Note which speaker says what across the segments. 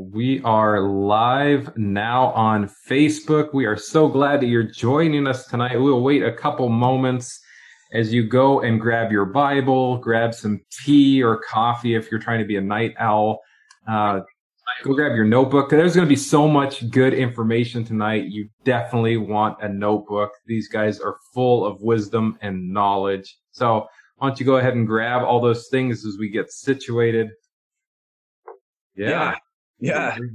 Speaker 1: We are live now on Facebook. We are so glad that you're joining us tonight. We will wait a couple moments as you go and grab your Bible, grab some tea or coffee if you're trying to be a night owl. Uh, go grab your notebook. There's going to be so much good information tonight. You definitely want a notebook. These guys are full of wisdom and knowledge. So why don't you go ahead and grab all those things as we get situated?
Speaker 2: Yeah. Yeah.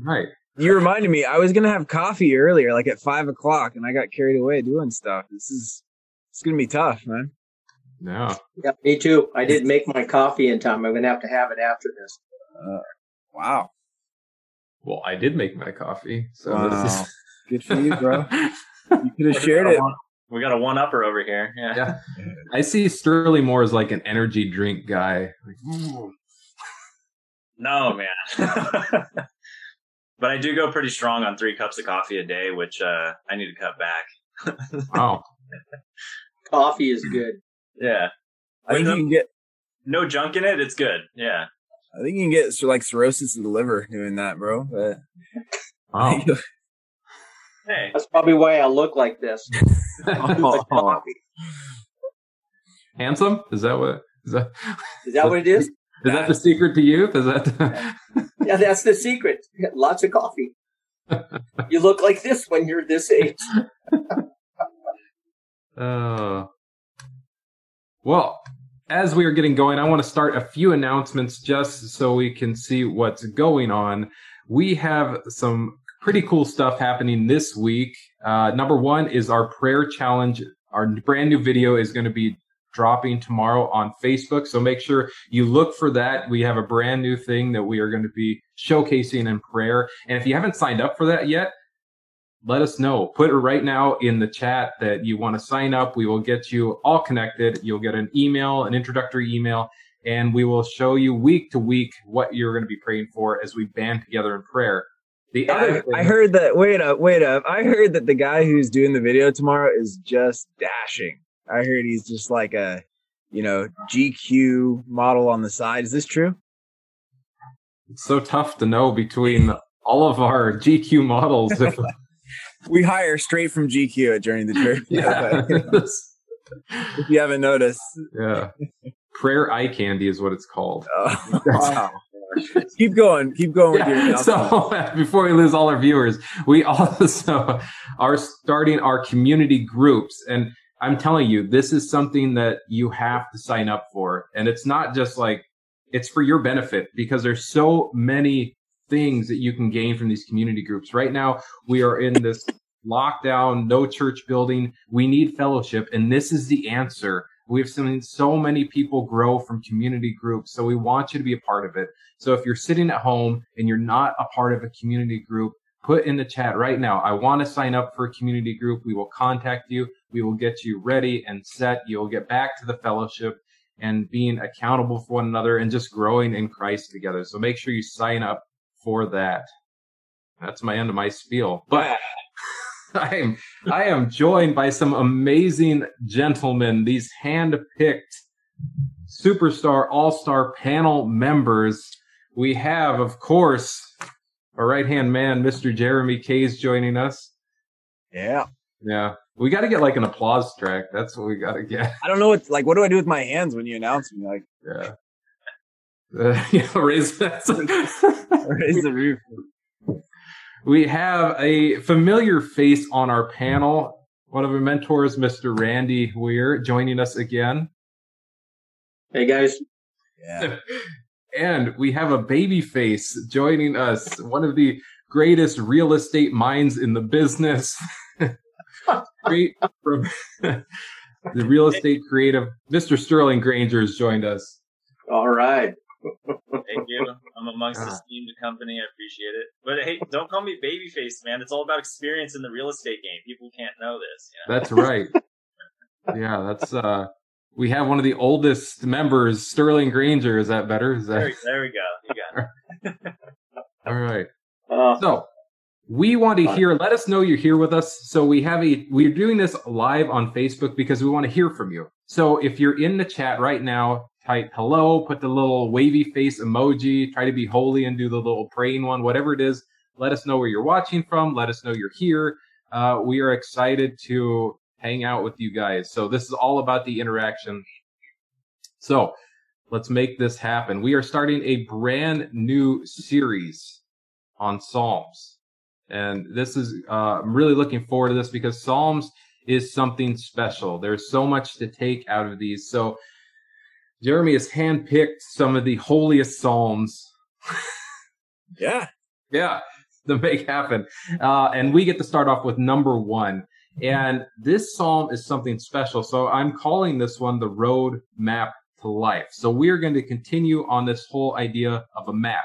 Speaker 1: Right.
Speaker 2: You reminded me, I was gonna have coffee earlier, like at five o'clock, and I got carried away doing stuff. This is it's gonna be tough, man.
Speaker 1: No.
Speaker 3: Yeah, me too. I didn't make my coffee in time. I'm gonna have to have it after this.
Speaker 2: Uh, wow.
Speaker 1: Well, I did make my coffee, so
Speaker 2: Wow.
Speaker 1: this is
Speaker 2: Good for you, bro. You could have shared it.
Speaker 4: We got a one upper over here. Yeah.
Speaker 1: yeah. I see Sterling more as like an energy drink guy. Like.
Speaker 4: No, man. but I do go pretty strong on three cups of coffee a day, which uh, I need to cut back.
Speaker 1: wow.
Speaker 3: Coffee is good.
Speaker 4: Yeah.
Speaker 2: I think you can get
Speaker 4: No junk in it. It's good. Yeah.
Speaker 2: I think you can get like cirrhosis of the liver doing that, bro. But
Speaker 1: Wow.
Speaker 4: Hey.
Speaker 3: That's probably why I look like this. Coffee.
Speaker 1: Handsome? Is that what? Is that?
Speaker 3: Is that what it is?
Speaker 1: Is that the secret to youth? Is that?
Speaker 3: Yeah, that's the secret. Lots of coffee. You look like this when you're this age.
Speaker 1: Uh, well, as we are getting going, I want to start a few announcements just so we can see what's going on. We have some pretty cool stuff happening this week. Uh, number one is our prayer challenge. Our brand new video is going to be dropping tomorrow on Facebook. So make sure you look for that. We have a brand new thing that we are going to be showcasing in prayer. And if you haven't signed up for that yet, let us know. Put it right now in the chat that you want to sign up. We will get you all connected. You'll get an email, an introductory email, and we will show you week to week what you're going to be praying for as we band together in prayer. The other
Speaker 2: I
Speaker 1: thing-
Speaker 2: heard that. Wait up, wait up. I heard that the guy who's doing the video tomorrow is just dashing. I heard he's just like a, you know, GQ model on the side. Is this true?
Speaker 1: it's so tough to know between all of our GQ models. If,
Speaker 2: We hire straight from GQ at Journey the Church.
Speaker 1: yeah.
Speaker 2: if you haven't noticed.
Speaker 1: yeah. Prayer eye candy is what it's called.
Speaker 2: Oh, wow. keep going. Keep going with your
Speaker 1: so before we lose all our viewers, we also are starting our community groups. And I'm telling you, this is something that you have to sign up for. And it's not just like, it's for your benefit because there's so many things that you can gain from these community groups. Right now, we are in this lockdown, no church building. We need fellowship. And this is the answer. We've seen so many people grow from community groups. So we want you to be a part of it. So if you're sitting at home and you're not a part of a community group, put in the chat right now. I want to sign up for a community group. We will contact you. We will get you ready and set. You'll get back to the fellowship and being accountable for one another and just growing in Christ together. So make sure you sign up for that. That's my end of my spiel. But I am I am joined by some amazing gentlemen, these hand-picked superstar all-star panel members. We have, of course, our right-hand man, Mr. Jeremy Kays joining us.
Speaker 2: Yeah.
Speaker 1: Yeah. We got to get like an applause track. That's what we got to get.
Speaker 2: I don't know what like what do I do with my hands when you announce me? Like
Speaker 1: Yeah. Uh, yeah, raise
Speaker 2: raise the roof.
Speaker 1: We have a familiar face on our panel. One of our mentors, Mr. Randy Weir, joining us again.
Speaker 3: Hey guys,
Speaker 2: Yeah.
Speaker 1: And we have a baby face joining us, one of the greatest real estate minds in the business. Great from the real estate creative, Mr. Sterling Granger has joined us.
Speaker 3: all right.
Speaker 4: Thank you. I'm amongst
Speaker 1: Ah.
Speaker 4: esteemed company. I appreciate it. But hey, don't call me babyface, man. It's all about experience in the real estate game. People can't know this. You know?
Speaker 1: That's right. yeah, that's uh we have one of the oldest members, Sterling Granger. Is that better? Is
Speaker 4: There,
Speaker 1: that
Speaker 4: there we go. You got it.
Speaker 1: all right?
Speaker 3: Uh,
Speaker 1: So we want to hear. Let us know you're here with us. So we have a. We're doing this live on Facebook because we want to hear from you. So if you're in the chat right now, type hello, put the little wavy face emoji, try to be holy and do the little praying one, whatever it is. Let us know where you're watching from. Let us know you're here. Uh, we are excited to hang out with you guys. So this is all about the interaction. So let's make this happen. We are starting a brand new series on Psalms. And this is, uh, I'm really looking forward to this because Psalms is something special. There's so much to take out of these. So Jeremy has handpicked some of the holiest Psalms.
Speaker 2: Yeah.
Speaker 1: yeah, to make happen. Uh, and we get to start off with number one. And this psalm is something special. So I'm calling this one the road map to life. So we're going to continue on this whole idea of a map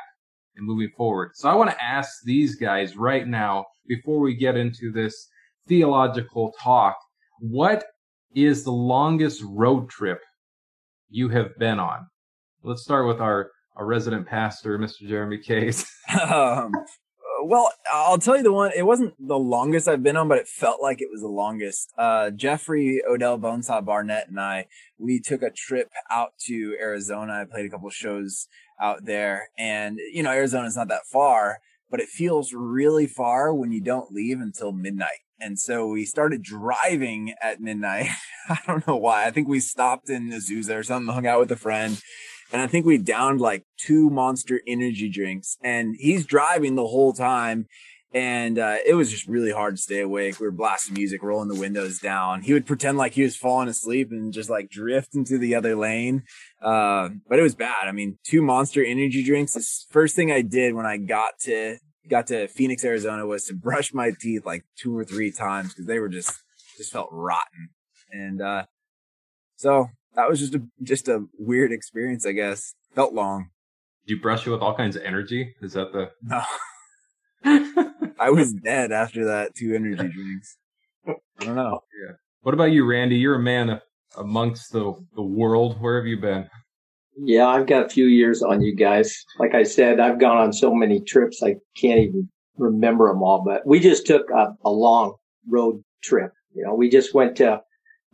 Speaker 1: and moving forward. So I want to ask these guys right now, before we get into this theological talk, what is the longest road trip you have been on? Let's start with our, our resident pastor, Mr. Jeremy Case.
Speaker 2: um, well, I'll tell you the one. It wasn't the longest I've been on, but it felt like it was the longest. Uh, Jeffrey Odell Bonesaw Barnett and I, we took a trip out to Arizona. I played a couple shows out there, and you know, Arizona's not that far, but it feels really far when you don't leave until midnight. And so we started driving at midnight. I don't know why. I think we stopped in Azusa or something, hung out with a friend and I think we downed like two monster energy drinks and he's driving the whole time. And uh, it was just really hard to stay awake. We were blasting music, rolling the windows down. He would pretend like he was falling asleep and just like drift into the other lane. Uh, but it was bad. I mean, two monster energy drinks. The first thing I did when I got to got to Phoenix, Arizona, was to brush my teeth like two or three times because they were just just felt rotten. And uh, so that was just a just a weird experience, I guess. Felt long.
Speaker 1: Do you brush it with all kinds of energy? Is that the
Speaker 2: No. I was dead after that two energy drinks. I don't know.
Speaker 1: What about you, Randy? You're a man amongst the the world. Where have you been?
Speaker 3: Yeah, I've got a few years on you guys. Like I said, I've gone on so many trips I can't even remember them all. But we just took a, a long road trip. You know, we just went to.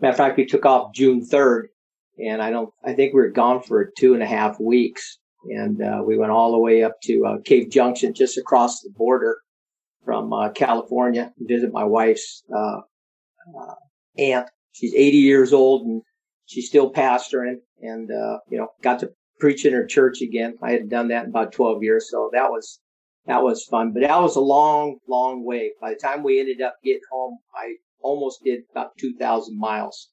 Speaker 3: Matter of fact, we took off June third, and I don't. I think we were gone for two and a half weeks, and uh, we went all the way up to uh, Cave Junction, just across the border from uh, California, to visit my wife's uh, uh, aunt. She's 80 years old, and she's still pastoring, and uh, you know, got to preach in her church again. I had done that in about 12 years, so that was that was fun. But that was a long, long way. By the time we ended up getting home, I almost did about 2,000 miles.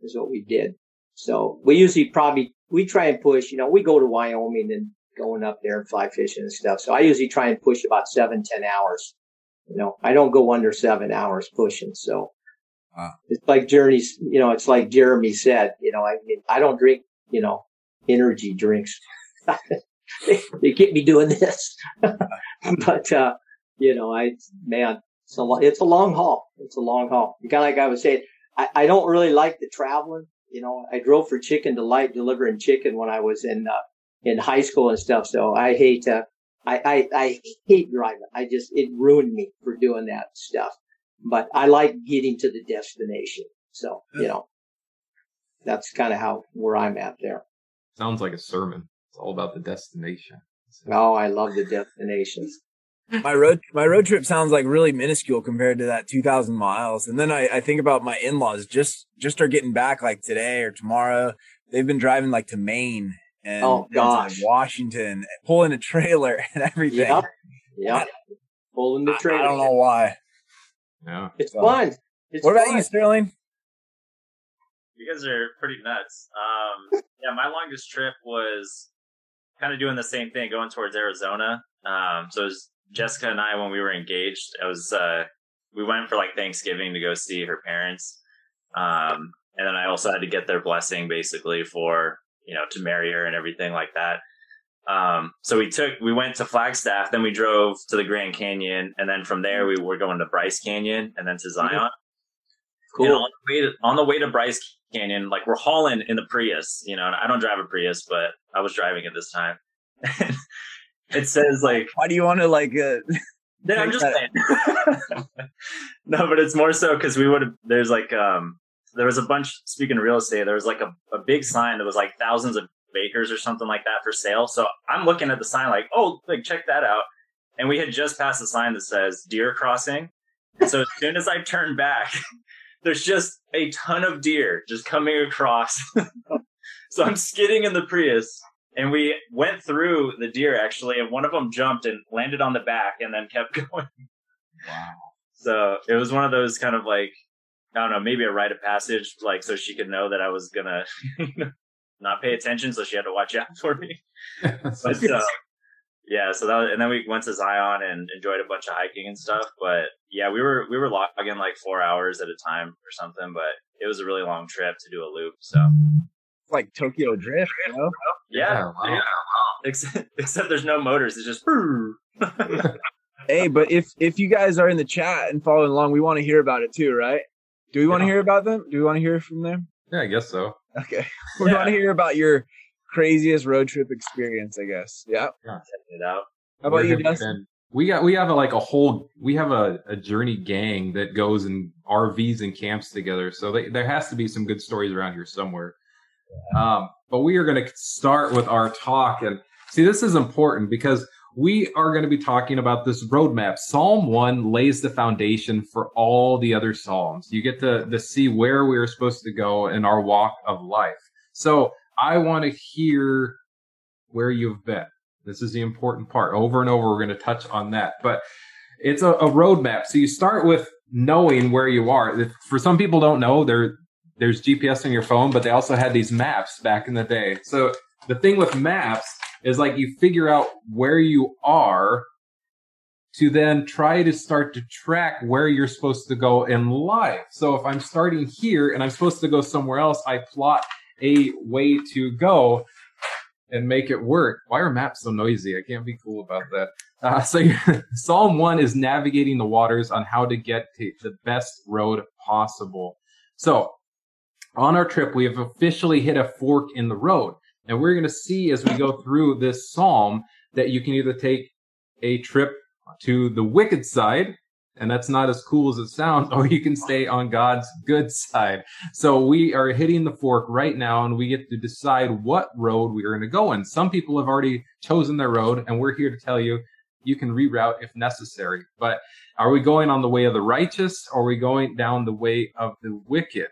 Speaker 3: Is what we did. So we usually probably we try and push. You know, we go to Wyoming and going up there and fly fishing and stuff. So I usually try and push about seven, ten hours. You know, I don't go under seven hours pushing. So
Speaker 2: Wow.
Speaker 3: it's like Journey's. You know, it's like Jeremy said. You know, I mean, I don't drink. You know, energy drinks. they, they get me doing this. but uh, you know, I man, it's a it's a long haul. It's a long haul. Kind of like I was saying, I, I don't really like the traveling. You know, I drove for Chicken Delight delivering chicken when I was in uh, in high school and stuff. So I hate uh, I, I I hate driving. I just it ruined me for doing that stuff. But I like getting to the destination. So you know, that's kind of how where I'm at there.
Speaker 1: Sounds like a sermon. It's all about the destination.
Speaker 3: Oh, I love the destinations.
Speaker 2: My road my road trip sounds like really minuscule compared to that two thousand miles. And then I, I think about my in laws just just are getting back like today or tomorrow. They've been driving like to Maine and,
Speaker 3: Oh,
Speaker 2: and to
Speaker 3: gosh.
Speaker 2: Washington, pulling a trailer and everything.
Speaker 3: Yep. Yep. Pulling the
Speaker 2: I,
Speaker 3: trailer.
Speaker 2: I don't know why.
Speaker 1: Yeah.
Speaker 3: It's
Speaker 2: So-
Speaker 3: fun. It's
Speaker 2: what about
Speaker 3: fun.
Speaker 2: you, Sterling?
Speaker 4: You guys are pretty nuts. Um, yeah, my longest trip was kind of doing the same thing, going towards Arizona. Um, so it was Jessica and I when we were engaged. It was uh, we went for like Thanksgiving to go see her parents, um, and then I also had to get their blessing basically for you know to marry her and everything like that. Um, so we took we went to Flagstaff, then we drove to the Grand Canyon, and then from there we were going to Bryce Canyon and then to Zion. And on the way to, on the way to Bryce Canyon, like we're hauling in the Prius, you know, and I don't drive a Prius, but I was driving it this time. it says like,
Speaker 2: Why do you want to like uh,
Speaker 4: no, I'm just saying. no, but it's more so because we would have, there's like, um, there was a bunch, speaking of real estate, there was like a, a big sign that was like thousands of, acres or something like that for sale. So I'm looking at the sign like, oh, like check that out. And we had just passed a sign that says deer crossing. And so as soon as I turn back, there's just a ton of deer just coming across. so I'm skidding in the Prius and we went through the deer actually, and one of them jumped and landed on the back and then kept going.
Speaker 1: Wow.
Speaker 4: So it was one of those kind of like, I don't know, maybe a rite of passage, like so she could know that I was gonna not pay attention, so she had to watch out for me. but uh, yeah, so that was, and then we went to Zion and enjoyed a bunch of hiking and stuff. But yeah, we were we were logging like four hours at a time or something, but it was a really long trip to do a loop. So
Speaker 2: like Tokyo Drift, you know?
Speaker 4: Yeah, yeah, wow. yeah. Except, except there's no motors. It's just.
Speaker 2: hey, but if if you guys are in the chat and following along, we want to hear about it too, right? Do we want to hear about them? Do we want to hear from them?
Speaker 1: Yeah, I guess so.
Speaker 2: Okay, we yeah. want to hear about your craziest road trip experience. I guess. Yeah.
Speaker 4: yeah. Checking it out.
Speaker 2: How about you, Dustin?
Speaker 1: We got we have a, like a whole we have a, a journey gang that goes in RVs and camps together. So they, there has to be some good stories around here somewhere. Um, but we are going to start with our talk. And see, this is important because we are going to be talking about this roadmap. Psalm 1 lays the foundation for all the other Psalms. You get to, to see where we are supposed to go in our walk of life. So I want to hear where you've been. This is the important part. Over and over, we're going to touch on that. But it's a, a roadmap. So you start with knowing where you are. If, for some people don't know, they're there's GPS on your phone, but they also had these maps back in the day. So the thing with maps is like you figure out where you are to then try to start to track where you're supposed to go in life. So if I'm starting here and I'm supposed to go somewhere else, I plot a way to go and make it work. Why are maps so noisy? I can't be cool about that. Uh, so Psalm 1 is navigating the waters on how to get to the best road possible. So on our trip, we have officially hit a fork in the road. And we're going to see as we go through this psalm that you can either take a trip to the wicked side, and that's not as cool as it sounds, or you can stay on God's good side. So we are hitting the fork right now, and we get to decide what road we are going to go in. Some people have already chosen their road, and we're here to tell you you can reroute if necessary. But are we going on the way of the righteous, or are we going down the way of the wicked?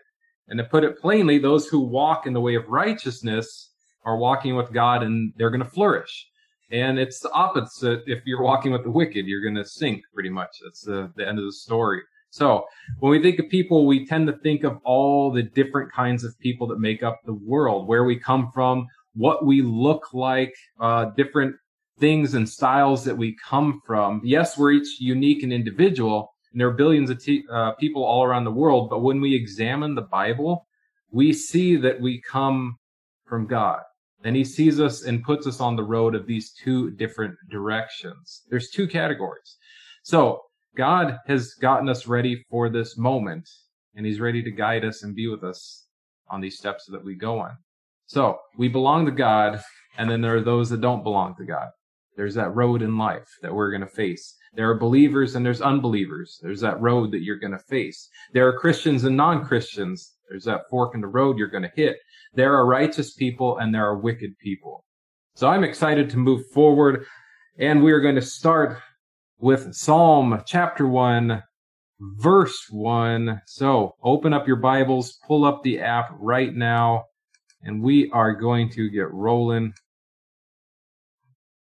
Speaker 1: And to put it plainly, those who walk in the way of righteousness are walking with God and they're going to flourish. And it's the opposite. If you're walking with the wicked, you're going to sink pretty much. That's the, the end of the story. So when we think of people, we tend to think of all the different kinds of people that make up the world, where we come from, what we look like, uh, different things and styles that we come from. Yes, we're each unique and individual, and there are billions of te- uh, people all around the world. But when we examine the Bible, we see that we come from God. And he sees us and puts us on the road of these two different directions. There's two categories. So God has gotten us ready for this moment and he's ready to guide us and be with us on these steps that we go on. So we belong to God and then there are those that don't belong to God. There's that road in life that we're going to face. There are believers and there's unbelievers. There's that road that you're going to face. There are Christians and non-Christians. There's that fork in the road you're going to hit. There are righteous people and there are wicked people. So I'm excited to move forward and we are going to start with Psalm chapter 1 verse 1. So open up your Bibles, pull up the app right now, and we are going to get rolling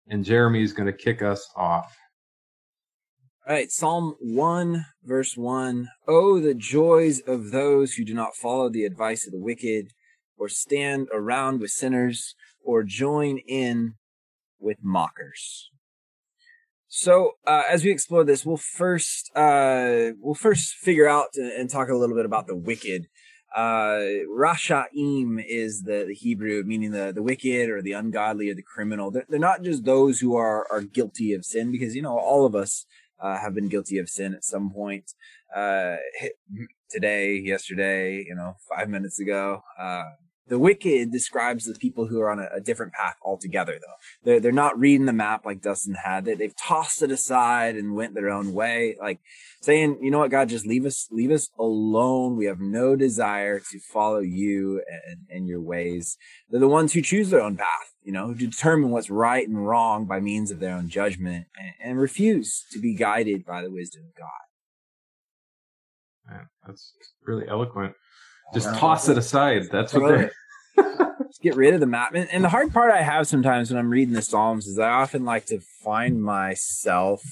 Speaker 1: and Jeremy is going to kick us off.
Speaker 2: All right, Psalm 1, verse 1. Oh, the joys of those who do not follow the advice of the wicked, or stand around with sinners, or join in with mockers. So, uh, as we explore this, we'll first uh, we'll first figure out and talk a little bit about the wicked uh, Rashaim is the, the Hebrew, meaning the, the wicked or the ungodly or the criminal. They're, they're not just those who are, are guilty of sin, because, you know, all of us uh, have been guilty of sin at some point. Uh, today, yesterday, you know, five minutes ago. Uh, The wicked describes the people who are on a, a, different path altogether, though. They're, they're not reading the map like Dustin had. They, they've tossed it aside and went their own way, like saying, you know what, God, just leave us, leave us alone. We have no desire to follow you and, and your ways. They're the ones who choose their own path, you know, who determine what's right and wrong by means of their own judgment and, and refuse to be guided by the wisdom of God.
Speaker 1: Man, that's really eloquent. Just toss it aside. That's what they're.
Speaker 2: Get rid of the map. And, and the hard part I have sometimes when I'm reading the Psalms is I often like to find myself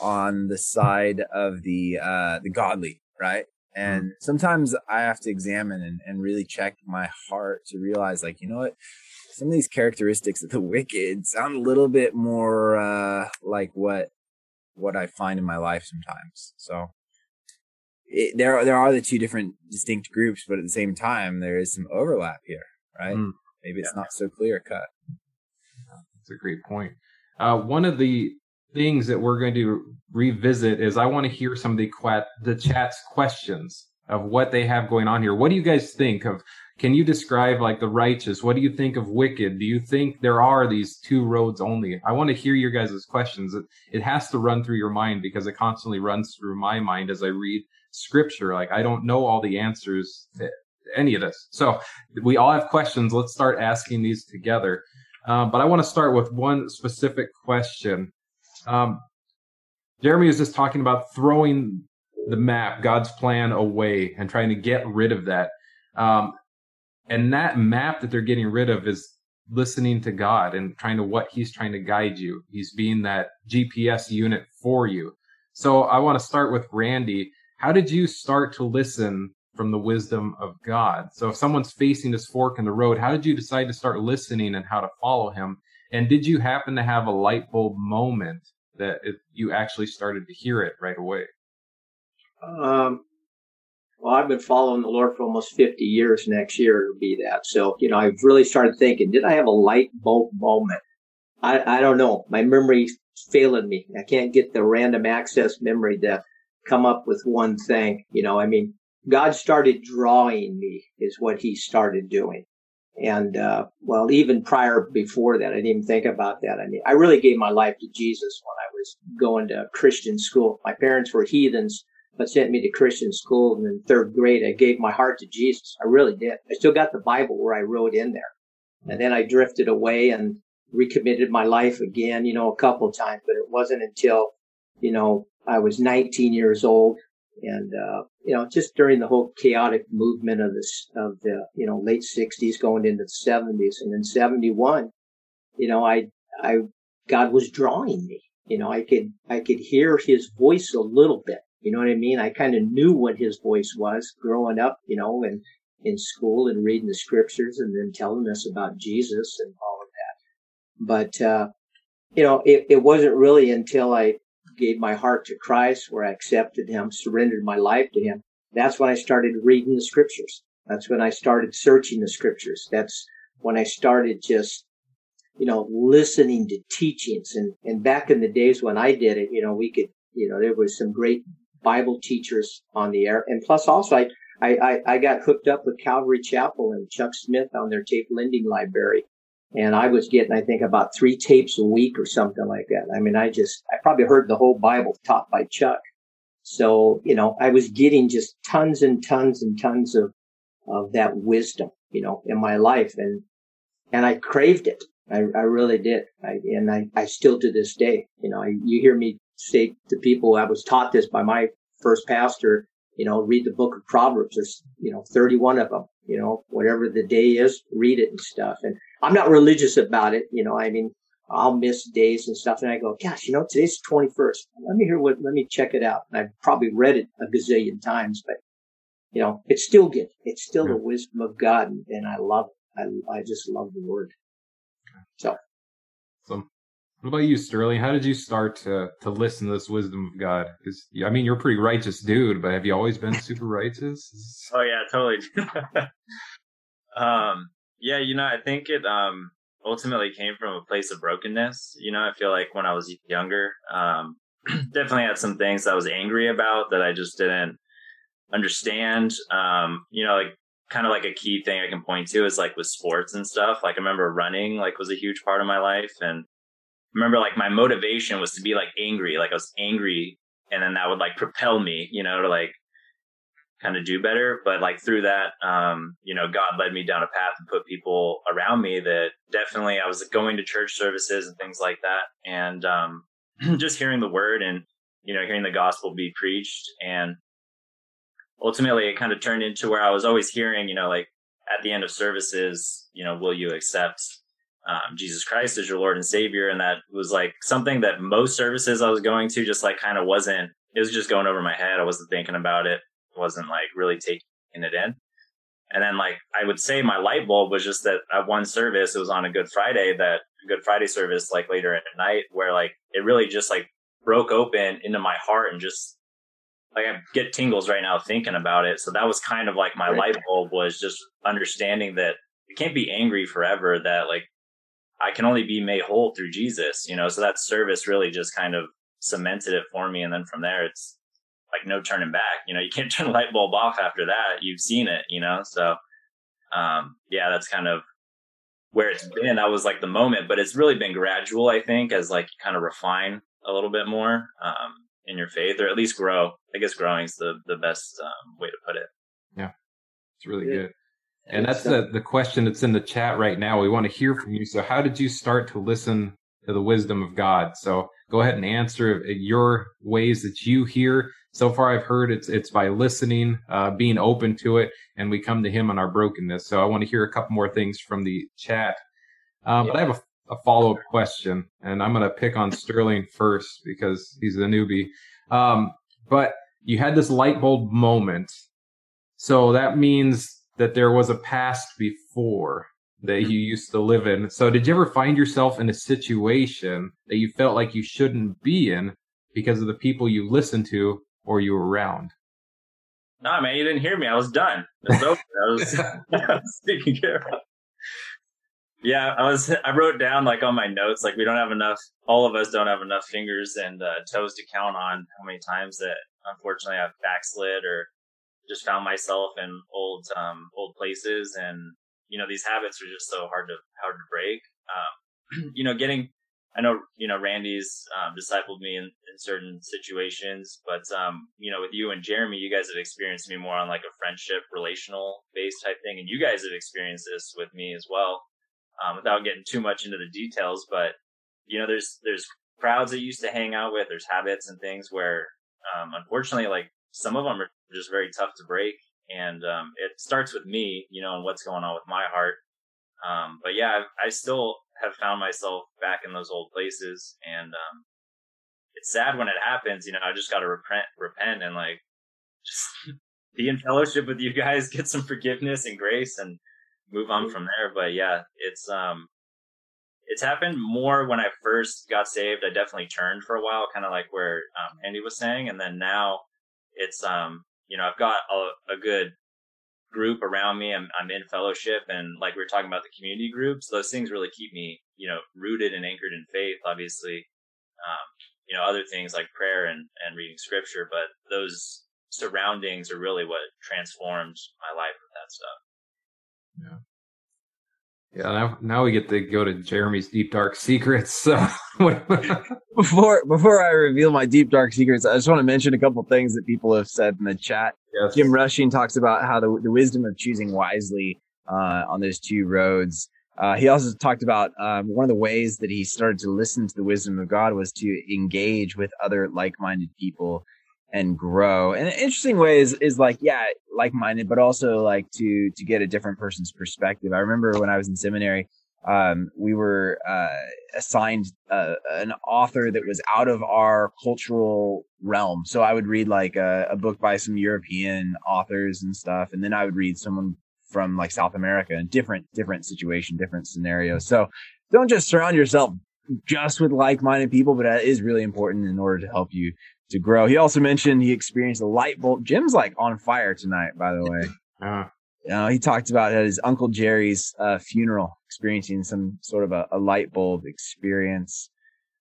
Speaker 2: on the side of the uh, the godly, right? And mm-hmm. sometimes I have to examine and, and really check my heart to realize, like, you know what? Some of these characteristics of the wicked sound a little bit more uh, like what what I find in my life sometimes. So it, there there are the two different distinct groups, but at the same time, there is some overlap here, right? Mm. Maybe it's yeah. not so clear cut.
Speaker 1: That's a great point. Uh, one of the things that we're going to revisit is I want to hear some of the quat the chat's questions of what they have going on here. What do you guys think of? Can you describe like the righteous? What do you think of wicked? Do you think there are these two roads only? I want to hear your guys' questions. It, it has to run through your mind because it constantly runs through my mind as I read scripture. Like I don't know all the answers to any of this. So we all have questions. Let's start asking these together. Um, but I want to start with one specific question. Um, Jeremy is just talking about throwing the map, God's plan away and trying to get rid of that. Um, and that map that they're getting rid of is listening to God and trying to what he's trying to guide you. He's being that GPS unit for you. So I want to start with Randy how did you start to listen from the wisdom of God? So if someone's facing this fork in the road, how did you decide to start listening and how to follow him? And did you happen to have a light bulb moment that it, you actually started to hear it right away?
Speaker 3: Um, well, I've been following the Lord for almost 50 years next year will be that. So, you know, I've really started thinking, did I have a light bulb moment? I, I don't know. My memory's failing me. I can't get the random access memory to come up with one thing. You know, I mean, God started drawing me is what he started doing. And, uh, well, even prior before that, I didn't even think about that. I mean, I really gave my life to Jesus when I was going to Christian school. My parents were heathens, but sent me to Christian school. And in third grade, I gave my heart to Jesus. I really did. I still got the Bible where I wrote in there. And then I drifted away and recommitted my life again, you know, a couple times, but it wasn't until, you know, I was 19 years old, and uh, you know, just during the whole chaotic movement of this of the you know late 60s going into the 70s, and in 71, you know, I I God was drawing me. You know, I could I could hear His voice a little bit. You know what I mean? I kind of knew what His voice was growing up. You know, and in school and reading the scriptures and then telling us about Jesus and all of that. But uh, you know, it, it wasn't really until I gave my heart to Christ, where I accepted Him, surrendered my life to Him, that's when I started reading the scriptures. That's when I started searching the scriptures. That's when I started just, you know, listening to teachings. And, and back in the days when I did it, you know, we could, you know, there was some great Bible teachers on the air. And plus also I, I, I got hooked up with Calvary Chapel and Chuck Smith on their tape lending library and I was getting, I think, about three tapes a week or something like that. I mean, I just, I probably heard the whole Bible taught by Chuck. So, you know, I was getting just tons and tons and tons of, of that wisdom, you know, in my life. And, and I craved it. I, I really did. I, and I, I still to this day, you know, I, you hear me say to people, I was taught this by my first pastor, you know, read the book of Proverbs. There's, you know, 31 of them, you know, whatever the day is, read it and stuff. And I'm not religious about it. You know, I mean, I'll miss days and stuff. And I go, gosh, you know, today's 21st. Let me hear what, let me check it out. And I've probably read it a gazillion times, but you know, it's still good. It's still the wisdom of God. And, and I love it. I, I just love the word. So
Speaker 1: what about you, Sterling? How did you start to, to listen to this wisdom of God? Because I mean, you're a pretty righteous dude, but have you always been super righteous?
Speaker 4: oh yeah, totally. um, yeah, you know, I think it um ultimately came from a place of brokenness. You know, I feel like when I was younger, um, definitely had some things I was angry about that I just didn't understand. Um, you know, like kind of like a key thing I can point to is like with sports and stuff. Like I remember running like was a huge part of my life and remember like my motivation was to be like angry. Like I was angry and then that would like propel me, you know, to like kind of do better. But like through that, um, you know, God led me down a path and put people around me that definitely I was going to church services and things like that. And um, just hearing the word and, you know, hearing the gospel be preached. And ultimately it kind of turned into where I was always hearing, you know, like at the end of services, you know, will you accept um, Jesus Christ as your Lord and Savior? And that was like something that most services I was going to just like kind of wasn't, it was just going over my head. I wasn't thinking about it wasn't like really taking it in. And then like I would say my light bulb was just that at one service, it was on a Good Friday, that Good Friday service, like later at night, where like it really just like broke open into my heart and just like I get tingles right now thinking about it. So that was kind of like my light bulb was just understanding that you can't be angry forever, that like I can only be made whole through Jesus, you know? So that service really just kind of cemented it for me. And then from there, it's, like no turning back. You know, you can't turn the light bulb off after that. You've seen it, you know? So, um, yeah, that's kind of where it's been. That was like the moment, but it's really been gradual, I think, as like you kind of refine a little bit more, um, in your faith or at least grow. I guess growing is the, the best, um, way to put it.
Speaker 1: Yeah. It's really yeah. good. And that's the, the question that's in the chat right now. We want to hear from you. So how did you start to listen to the wisdom of God? So go ahead and answer your ways that you hear so far I've heard it's it's by listening, uh, being open to it, and we come to Him on our brokenness. So I want to hear a couple more things from the chat. Yeah. But I have a, a follow up question, and I'm going to pick on Sterling first because he's the newbie. Um, but you had this light bulb moment, so that means that there was a past before that you used to live in. So did you ever find yourself in a situation that you felt like you shouldn't be in because of the people you listened to or you were around?
Speaker 4: No, man, you didn't hear me. I was done. It was over. I was, I was taking care of. Yeah, I was. I wrote down like on my notes, like we don't have enough. All of us don't have enough fingers and uh, toes to count on how many times that unfortunately I've backslid or just found myself in old um, old places, and you know these habits are just so hard to hard to break. Um, you know, getting I know, you know, Randy's um, discipled me in, in certain situations, but, um, you know, with you and Jeremy, you guys have experienced me more on like a friendship, relational based type thing. And you guys have experienced this with me as well, um, without getting too much into the details. But, you know, there's, there's crowds that used to hang out with, there's habits and things where, um, unfortunately, like some of them are just very tough to break. And, um, it starts with me, you know, and what's going on with my heart. Um, but yeah, I, I still, have found myself back in those old places and um it's sad when it happens you know i just got to repent repent and like just be in fellowship with you guys get some forgiveness and grace and move on from there but yeah it's um it's happened more when i first got saved i definitely turned for a while kind of like where um, andy was saying and then now it's um you know i've got a, a good group around me. I'm, I'm in fellowship and like we were talking about the community groups, those things really keep me, you know, rooted and anchored in faith, obviously. Um, you know, other things like prayer and, and reading scripture, but those surroundings are really what transformed my life with that stuff.
Speaker 1: Yeah. Yeah, now, now we get to go to Jeremy's deep dark secrets. So
Speaker 2: before before I reveal my deep dark secrets, I just want to mention a couple things that people have said in the chat. Yes. Jim Rushing talks about how the, the wisdom of choosing wisely uh, on those two roads. Uh, he also talked about um, one of the ways that he started to listen to the wisdom of God was to engage with other like-minded people and grow. And an interesting way is, is like, yeah, like-minded, but also like to, to get a different person's perspective. I remember when I was in seminary, um, we were, uh, assigned, uh, an author that was out of our cultural realm. So I would read like a, a book by some European authors and stuff. And then I would read someone from like South America and different, different situation, different scenarios. So don't just surround yourself just with like-minded people, but it is really important in order to help you to grow. He also mentioned he experienced a light bulb. Jim's like on fire tonight, by the way. Uh, uh, he talked about at his uncle Jerry's uh, funeral, experiencing some sort of a, a light bulb experience.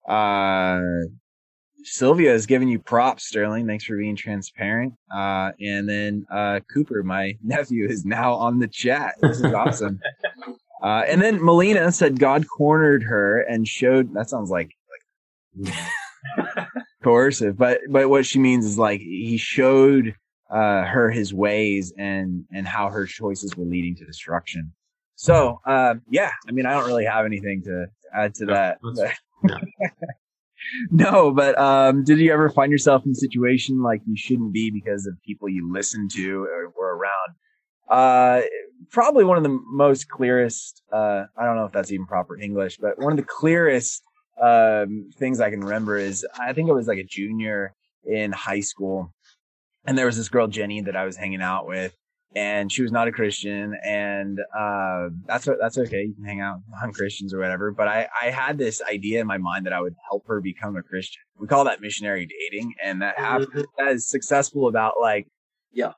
Speaker 2: Uh, Sylvia is giving you props, Sterling. Thanks for being transparent. Uh, and then uh, Cooper, my nephew, is now on the chat. This is awesome. uh, and then Melina said God cornered her and showed. That sounds like like coercive, but but what she means is like he showed uh, her his ways and and how her choices were leading to destruction. So uh, yeah, I mean, I don't really have anything to add to that. Yeah. no, but um, did you ever find yourself in a situation like you shouldn't be because of people you listen to or were around? Uh, probably one of the most clearest. Uh, I don't know if that's even proper English, but one of the clearest um, things I can remember is I think it was like a junior in high school, and there was this girl Jenny that I was hanging out with, and she was not a Christian, and uh, that's that's okay. You can hang out on Christians or whatever. But I I had this idea in my mind that I would help her become a Christian. We call that missionary dating, and that mm-hmm. that is successful about like
Speaker 3: yeah.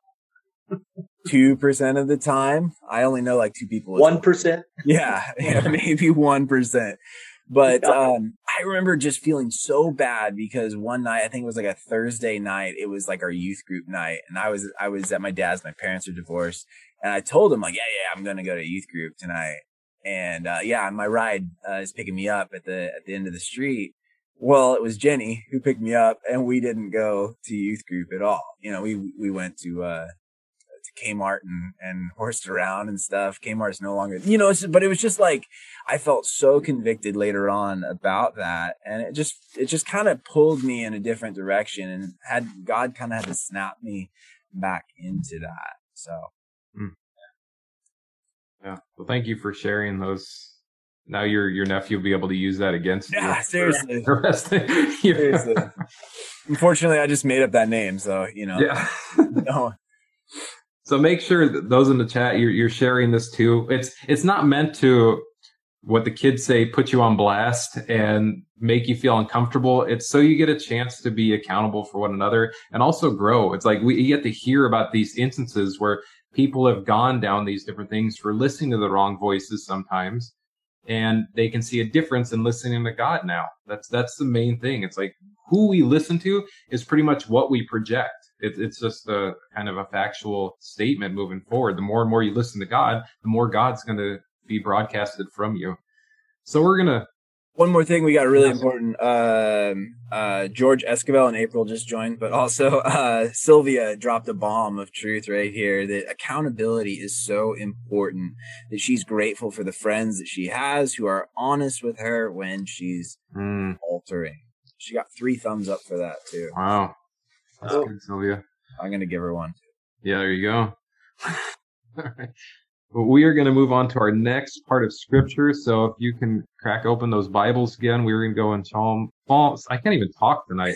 Speaker 2: Two percent of the time, I only know like two people.
Speaker 3: One percent,
Speaker 2: yeah, yeah, maybe one percent. But um, I remember just feeling so bad because one night, I think it was like a Thursday night, it was like our youth group night, and I was I was at my dad's. My parents are divorced, and I told him like, yeah, yeah, I'm gonna go to youth group tonight, and uh, yeah, my ride uh, is picking me up at the at the end of the street. Well, it was Jenny who picked me up, and we didn't go to youth group at all. You know, we we went to uh, to Kmart and, and horsed around and stuff. Kmart's no longer, you know, but it was just like, I felt so convicted later on about that. And it just, it just kind of pulled me in a different direction and had God kind of had to snap me back into that. So. Mm.
Speaker 1: Yeah. Well, thank you for sharing those. Now your your nephew will be able to use that against
Speaker 2: yeah,
Speaker 1: you.
Speaker 2: Seriously. seriously. Unfortunately, I just made up that name, so you know.
Speaker 1: Yeah. no, so make sure those in the chat you're, you're sharing this too. It's it's not meant to what the kids say put you on blast and make you feel uncomfortable. It's so you get a chance to be accountable for one another and also grow. It's like we get to hear about these instances where people have gone down these different things for listening to the wrong voices sometimes and they can see a difference in listening to God now. That's that's the main thing. It's like who we listen to is pretty much what we project. It, it's just a kind of a factual statement moving forward. The more and more you listen to God, the more God's going to be broadcasted from you. So we're gonna.
Speaker 2: One more thing, we got really important. Um, uh, George Esquivel and April just joined, but also uh, Sylvia dropped a bomb of truth right here. That accountability is so important. That she's grateful for the friends that she has who are honest with her when she's mm. altering. She got three thumbs up for that too.
Speaker 1: Wow. That's oh. good, Sylvia.
Speaker 2: I'm going to give her one.
Speaker 1: Yeah, there you go. All right. Well, we are going to move on to our next part of scripture. So if you can crack open those Bibles again, we're going to go in Psalm. Psalm I can't even talk tonight.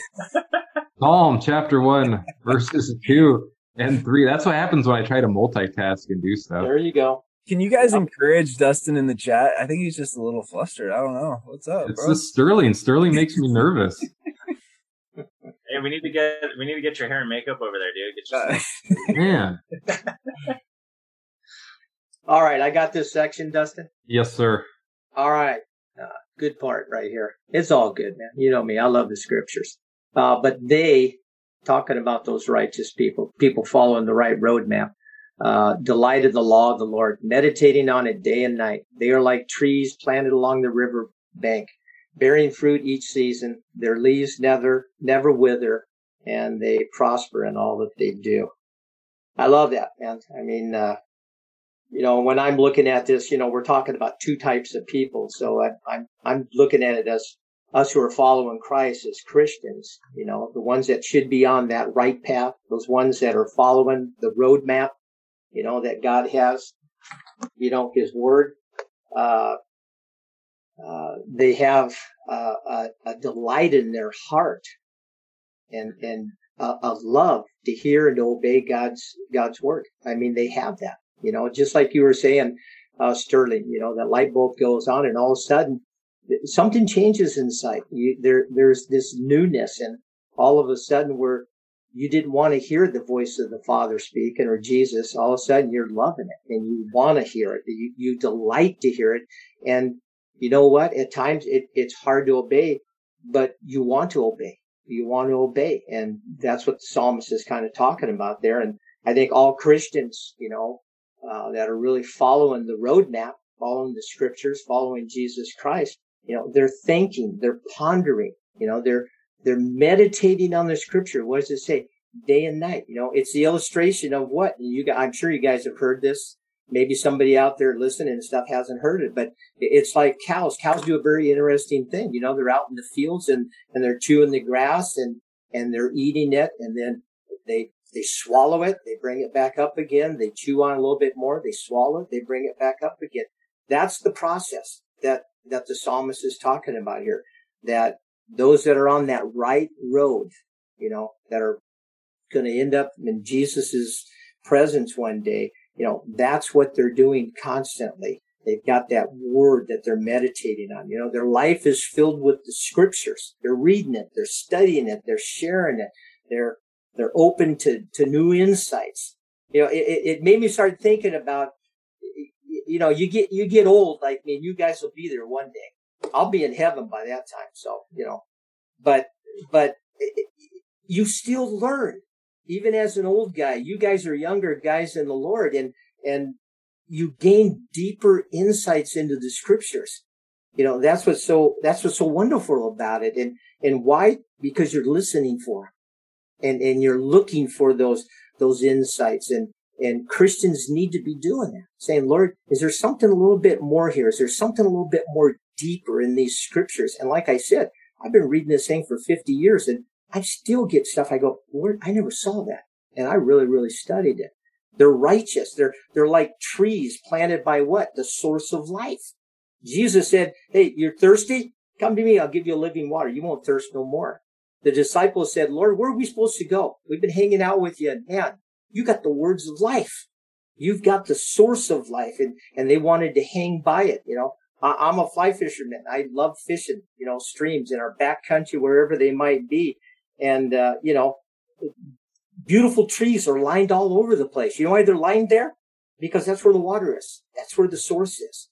Speaker 1: Psalm chapter one, verses two and three. That's what happens when I try to multitask and do stuff.
Speaker 3: There you go.
Speaker 2: Can you guys oh. encourage Dustin in the chat? I think he's just a little flustered. I don't know. What's up?
Speaker 1: It's bro? the Sterling. Sterling makes me nervous.
Speaker 4: Hey, we need to get we need to get your hair and makeup over there, dude.
Speaker 1: Get your man.
Speaker 3: All right, I got this section, Dustin.
Speaker 1: Yes, sir.
Speaker 3: All right, uh, good part right here. It's all good, man. You know me. I love the scriptures. Uh, but they talking about those righteous people, people following the right roadmap. Uh, delight in the law of the Lord, meditating on it day and night. They are like trees planted along the river bank, bearing fruit each season. Their leaves never, never wither and they prosper in all that they do. I love that, man. I mean, uh, you know, when I'm looking at this, you know, we're talking about two types of people. So I, I'm, I'm looking at it as us who are following Christ as Christians, you know, the ones that should be on that right path, those ones that are following the roadmap, you know, that God has, you know, his word. Uh, uh, they have uh, a, a, delight in their heart and and uh, a love to hear and to obey God's God's word. I mean, they have that. You know, just like you were saying, uh, Sterling. You know, that light bulb goes on, and all of a sudden, something changes inside. You, there, there's this newness, and all of a sudden, where you didn't want to hear the voice of the Father speaking or Jesus, all of a sudden you're loving it and you want to hear it. You, you delight to hear it, and you know what? At times it, it's hard to obey, but you want to obey. you want to obey. And that's what the psalmist is kind of talking about there. And I think all Christians, you know, uh, that are really following the roadmap, following the scriptures, following Jesus Christ, you know, they're thinking, they're pondering, you know, they're, they're meditating on the scripture. What does it say? Day and night. You know, it's the illustration of what you I'm sure you guys have heard this. Maybe somebody out there listening and stuff hasn't heard it, but it's like cows. Cows do a very interesting thing. You know, they're out in the fields and, and they're chewing the grass and, and they're eating it. And then they, they swallow it. They bring it back up again. They chew on a little bit more. They swallow it. They bring it back up again. That's the process that, that the psalmist is talking about here. That those that are on that right road, you know, that are going to end up in Jesus's presence one day, you know, that's what they're doing constantly. They've got that word that they're meditating on. You know, their life is filled with the scriptures. They're reading it. They're studying it. They're sharing it. They're, they're open to, to new insights. You know, it, it made me start thinking about, you know, you get, you get old like me and you guys will be there one day. I'll be in heaven by that time. So, you know, but, but you still learn even as an old guy. You guys are younger guys in the Lord and, and you gain deeper insights into the scriptures. You know, that's what's so, that's what's so wonderful about it. And, and why? Because you're listening for and, and you're looking for those, those insights and, and Christians need to be doing that, saying, Lord, is there something a little bit more here? Is there something a little bit more deeper in these scriptures? And like I said, I've been reading this thing for 50 years and I still get stuff. I go, Lord, I never saw that. And I really, really studied it. They're righteous. They're, they're like trees planted by what? The source of life. Jesus said, Hey, you're thirsty? Come to me. I'll give you a living water. You won't thirst no more. The disciples said, Lord, where are we supposed to go? We've been hanging out with you. And man, you got the words of life. You've got the source of life. And, and they wanted to hang by it. You know, I, I'm a fly fisherman. I love fishing, you know, streams in our back country, wherever they might be. And, uh, you know, beautiful trees are lined all over the place. You know why they're lined there? Because that's where the water is. That's where the source is.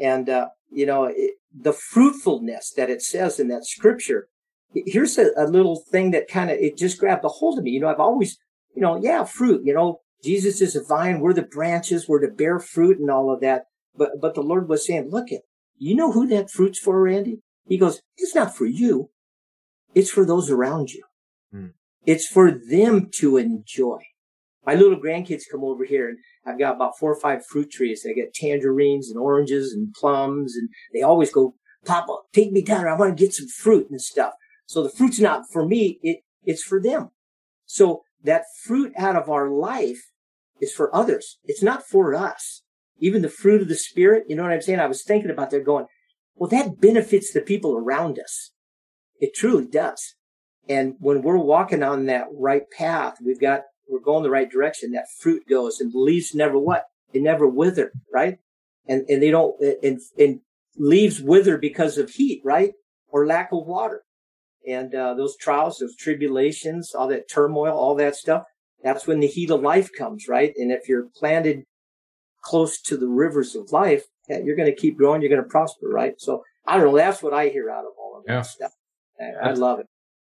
Speaker 3: And, uh, you know, it, the fruitfulness that it says in that scripture. Here's a, a little thing that kind of, it just grabbed a hold of me. You know, I've always, you know, yeah, fruit, you know, Jesus is a vine. We're the branches. We're to bear fruit and all of that. But, but the Lord was saying, look it, you know who that fruit's for, Randy? He goes, it's not for you. It's for those around you. Hmm. It's for them to enjoy. My little grandkids come over here and I've got about four or five fruit trees. They get tangerines and oranges and plums and they always go, Papa, take me down. I want to get some fruit and stuff. So the fruit's not for me. It, it's for them. So that fruit out of our life is for others. It's not for us. Even the fruit of the spirit, you know what I'm saying? I was thinking about that going, well, that benefits the people around us. It truly does. And when we're walking on that right path, we've got, we're going the right direction. That fruit goes and the leaves never what? They never wither, right? And, and they don't, and, and leaves wither because of heat, right? Or lack of water. And, uh, those trials, those tribulations, all that turmoil, all that stuff. That's when the heat of life comes, right? And if you're planted close to the rivers of life, you're going to keep growing. You're going to prosper, right? So I don't know. That's what I hear out of all of that stuff. I, love it.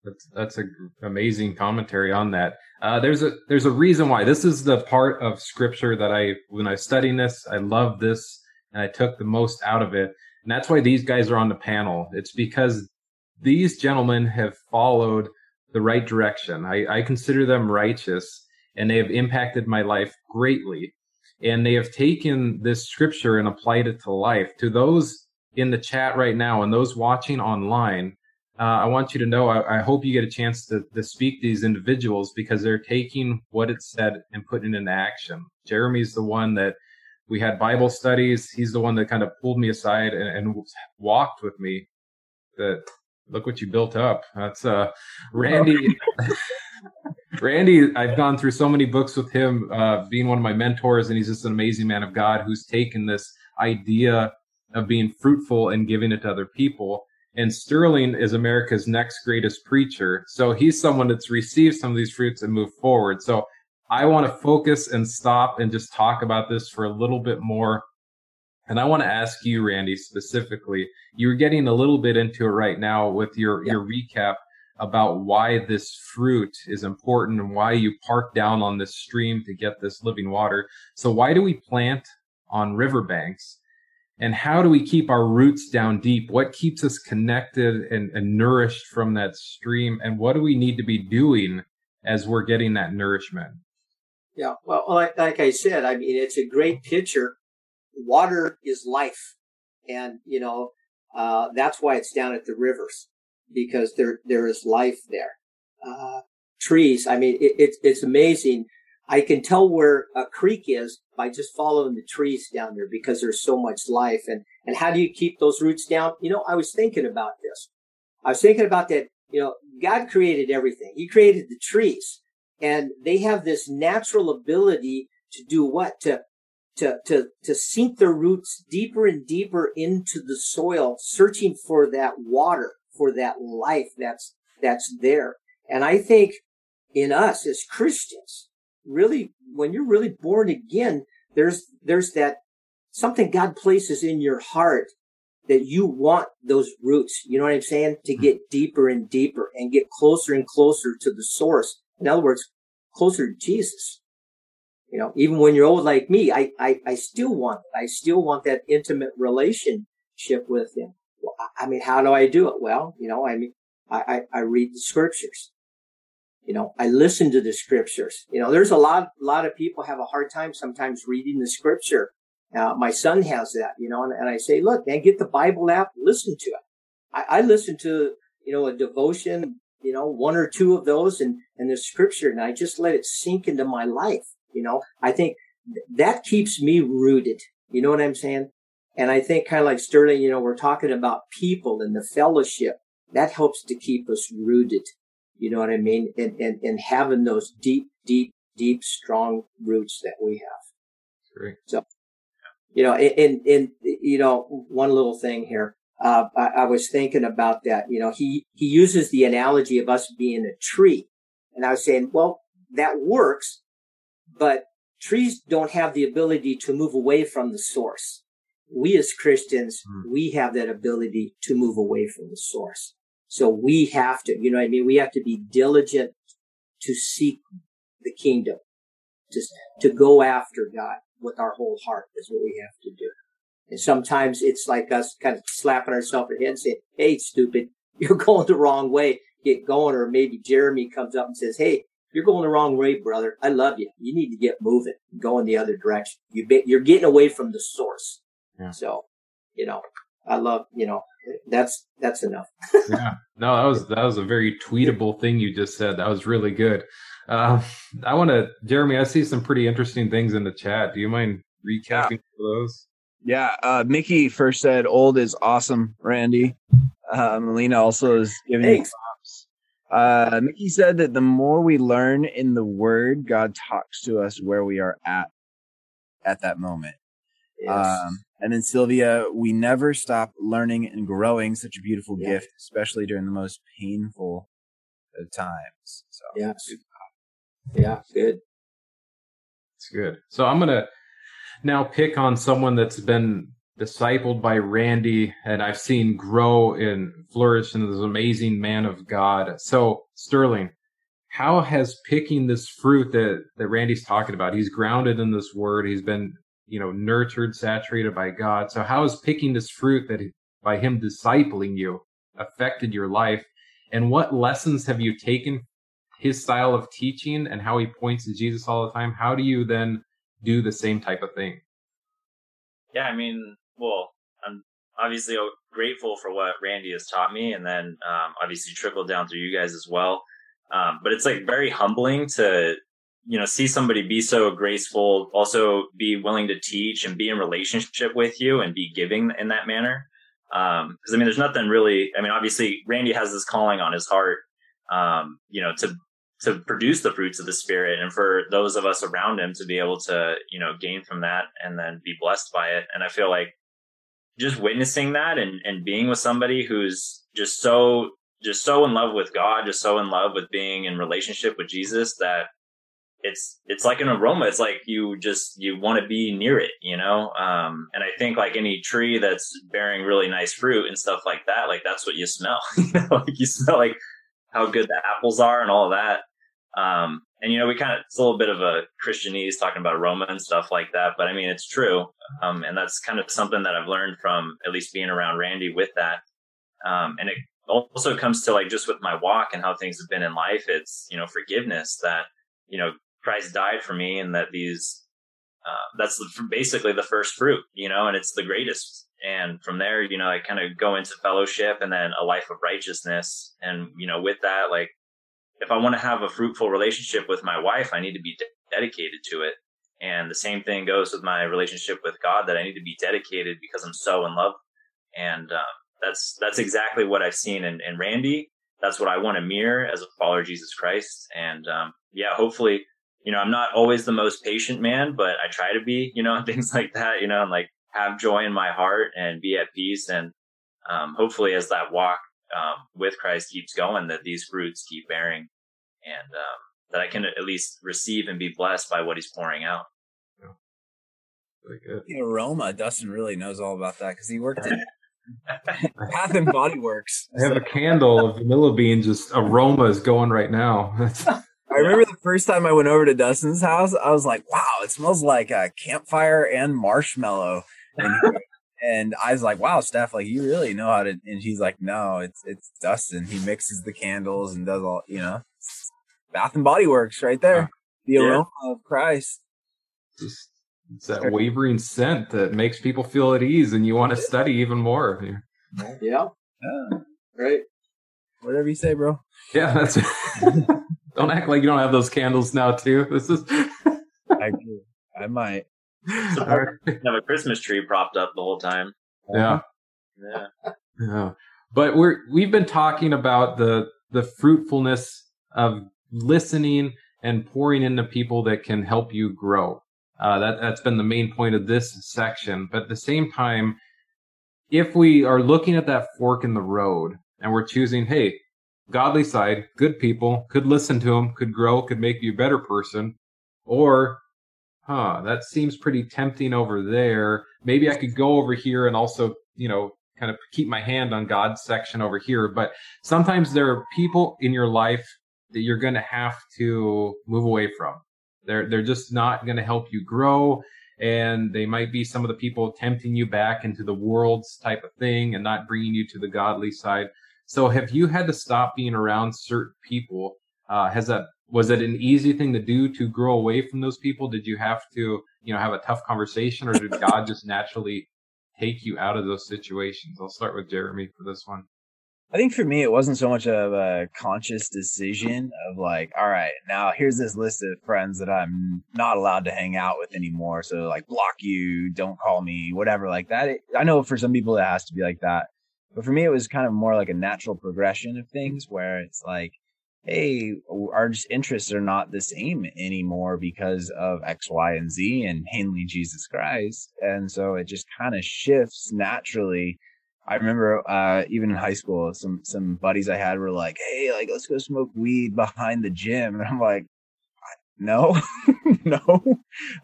Speaker 1: That's that's an amazing commentary on that. Uh, there's a there's a reason why this is the part of scripture that I when I studying this I love this and I took the most out of it, and that's why these guys are on the panel. It's because these gentlemen have followed the right direction. I, I consider them righteous, and they have impacted my life greatly. And they have taken this scripture and applied it to life. To those in the chat right now and those watching online, uh, I want you to know, I, I, hope you get a chance to, to speak to these individuals because they're taking what it said and putting it into action. Jeremy's the one that we had Bible studies. He's the one that kind of pulled me aside and, and walked with me. That look what you built up. That's uh, Randy. Randy, I've gone through so many books with him, uh, being one of my mentors, and he's just an amazing man of God who's taken this idea of being fruitful and giving it to other people and Sterling is America's next greatest preacher. So he's someone that's received some of these fruits and moved forward. So I want to focus and stop and just talk about this for a little bit more. And I want to ask you, Randy, specifically, you're getting a little bit into it right now with your, yeah. your recap about why this fruit is important and why you park down on this stream to get this living water. So why do we plant on riverbanks? And how do we keep our roots down deep? What keeps us connected and, and nourished from that stream? And what do we need to be doing as we're getting that nourishment?
Speaker 3: Yeah, well, like, like I said, I mean, it's a great picture. Water is life. And, you know, uh, that's why it's down at the rivers because there, there is life there. Uh, trees. I mean, it, it's, it's amazing. I can tell where a creek is by just following the trees down there because there's so much life. And, and how do you keep those roots down? You know, I was thinking about this. I was thinking about that. You know, God created everything. He created the trees and they have this natural ability to do what? To, to, to, to sink their roots deeper and deeper into the soil, searching for that water, for that life that's, that's there. And I think in us as Christians, really, when you're really born again, there's, there's that something God places in your heart that you want those roots. You know what I'm saying? To hmm. get deeper and deeper and get closer and closer to the source. In other words, closer to Jesus. You know, even when you're old like me, I, I, I still want, I still want that intimate relationship with him. Well, I mean, how do I do it? Well, you know, I mean, I, I, I read the scriptures. You know, I listen to the scriptures. You know, there's a lot, a lot of people have a hard time sometimes reading the scripture. Uh, my son has that, you know, and, and, I say, look, man, get the Bible app, listen to it. I, I listen to, you know, a devotion, you know, one or two of those and, and the scripture, and I just let it sink into my life. You know, I think th- that keeps me rooted. You know what I'm saying? And I think kind of like Sterling, you know, we're talking about people and the fellowship that helps to keep us rooted. You know what I mean? And, and, and having those deep, deep, deep, strong roots that we have.
Speaker 1: Great.
Speaker 3: So, you know, and, and, you know, one little thing here. Uh, I, I, was thinking about that. You know, he, he uses the analogy of us being a tree. And I was saying, well, that works, but trees don't have the ability to move away from the source. We as Christians, mm. we have that ability to move away from the source. So we have to, you know what I mean? We have to be diligent to seek the kingdom, to, to go after God with our whole heart is what we have to do. And sometimes it's like us kind of slapping ourselves in the head and saying, Hey, stupid, you're going the wrong way. Get going. Or maybe Jeremy comes up and says, Hey, you're going the wrong way, brother. I love you. You need to get moving, go in the other direction. You be, you're getting away from the source. Yeah. So, you know, I love, you know, that's that's enough.
Speaker 1: yeah, no, that was that was a very tweetable thing you just said. That was really good. Uh, I want to, Jeremy. I see some pretty interesting things in the chat. Do you mind recapping yeah. those?
Speaker 2: Yeah, uh, Mickey first said, "Old is awesome." Randy, uh, Melina also is giving Thanks. props. Uh, Mickey said that the more we learn in the Word, God talks to us where we are at at that moment. Yes. Um, and then Sylvia, we never stop learning and growing. Such a beautiful yeah. gift, especially during the most painful of times. So
Speaker 3: yeah, yeah, good.
Speaker 1: It's good. So I'm gonna now pick on someone that's been discipled by Randy and I've seen grow and flourish into this amazing man of God. So Sterling, how has picking this fruit that, that Randy's talking about, he's grounded in this word, he's been you know, nurtured, saturated by God. So how has picking this fruit that by him discipling you affected your life? And what lessons have you taken his style of teaching and how he points to Jesus all the time? How do you then do the same type of thing?
Speaker 4: Yeah, I mean, well, I'm obviously grateful for what Randy has taught me, and then um, obviously trickled down through you guys as well. Um, but it's like very humbling to you know, see somebody be so graceful, also be willing to teach and be in relationship with you and be giving in that manner. Um, cause I mean, there's nothing really, I mean, obviously Randy has this calling on his heart, um, you know, to, to produce the fruits of the spirit and for those of us around him to be able to, you know, gain from that and then be blessed by it. And I feel like just witnessing that and, and being with somebody who's just so, just so in love with God, just so in love with being in relationship with Jesus that it's it's like an aroma it's like you just you want to be near it you know um and i think like any tree that's bearing really nice fruit and stuff like that like that's what you smell you know like you smell like how good the apples are and all that. Um, and you know, we kind of, it's a little bit of a Christianese talking about aroma and stuff like that, but I mean, it's true. Um, and that's kind of something that I've learned from at least being around Randy with that. Um, and it also comes to like just with my walk and how things have been in life. It's, you know, forgiveness that, you know, Christ died for me and that these, uh, that's basically the first fruit, you know, and it's the greatest. And from there, you know, I kind of go into fellowship and then a life of righteousness. And, you know, with that, like, if I want to have a fruitful relationship with my wife, I need to be de- dedicated to it. And the same thing goes with my relationship with God that I need to be dedicated because I'm so in love. And um, that's that's exactly what I've seen in, in Randy. That's what I want to mirror as a follower of Jesus Christ. And um, yeah, hopefully, you know, I'm not always the most patient man, but I try to be, you know, things like that, you know, and like have joy in my heart and be at peace. And um, hopefully, as that walk um, with Christ keeps going, that these fruits keep bearing, and um, that I can at least receive and be blessed by what He's pouring out. Yeah.
Speaker 2: Really good. The aroma, Dustin really knows all about that because he worked in Bath and Body Works.
Speaker 1: I have a candle of vanilla bean, just aromas going right now.
Speaker 2: I remember the first time I went over to Dustin's house, I was like, wow, it smells like a campfire and marshmallow. And, and I was like, wow, Steph, like you really know how to. And he's like, no, it's it's Dustin. He mixes the candles and does all, you know, Bath and Body Works right there. The yeah. aroma of Christ.
Speaker 1: Just it's that wavering scent that makes people feel at ease and you want to study even more. Of you.
Speaker 3: Yeah. yeah. Right.
Speaker 2: Whatever you say, bro.
Speaker 1: Yeah, that's Don't act like you don't have those candles now too. This is
Speaker 2: I do. I might.
Speaker 4: So have a Christmas tree propped up the whole time.
Speaker 1: Yeah. Yeah. Yeah. But we're we've been talking about the the fruitfulness of listening and pouring into people that can help you grow. Uh, that that's been the main point of this section. But at the same time, if we are looking at that fork in the road and we're choosing, hey, godly side, good people, could listen to them, could grow, could make you a better person, or huh, that seems pretty tempting over there. Maybe I could go over here and also, you know, kind of keep my hand on God's section over here. But sometimes there are people in your life that you're going to have to move away from. They're they're just not going to help you grow, and they might be some of the people tempting you back into the world's type of thing and not bringing you to the godly side. So, have you had to stop being around certain people? Uh, has that was it an easy thing to do to grow away from those people? Did you have to you know have a tough conversation, or did God just naturally take you out of those situations? I'll start with Jeremy for this one.
Speaker 2: I think for me, it wasn't so much of a conscious decision of like, all right, now here's this list of friends that I'm not allowed to hang out with anymore. So like, block you, don't call me, whatever, like that. It, I know for some people it has to be like that, but for me, it was kind of more like a natural progression of things where it's like, hey, our interests are not the same anymore because of X, Y, and Z and mainly Jesus Christ, and so it just kind of shifts naturally I remember uh, even in high school, some some buddies I had were like, "Hey, like let's go smoke weed behind the gym," and I'm like, "No, no,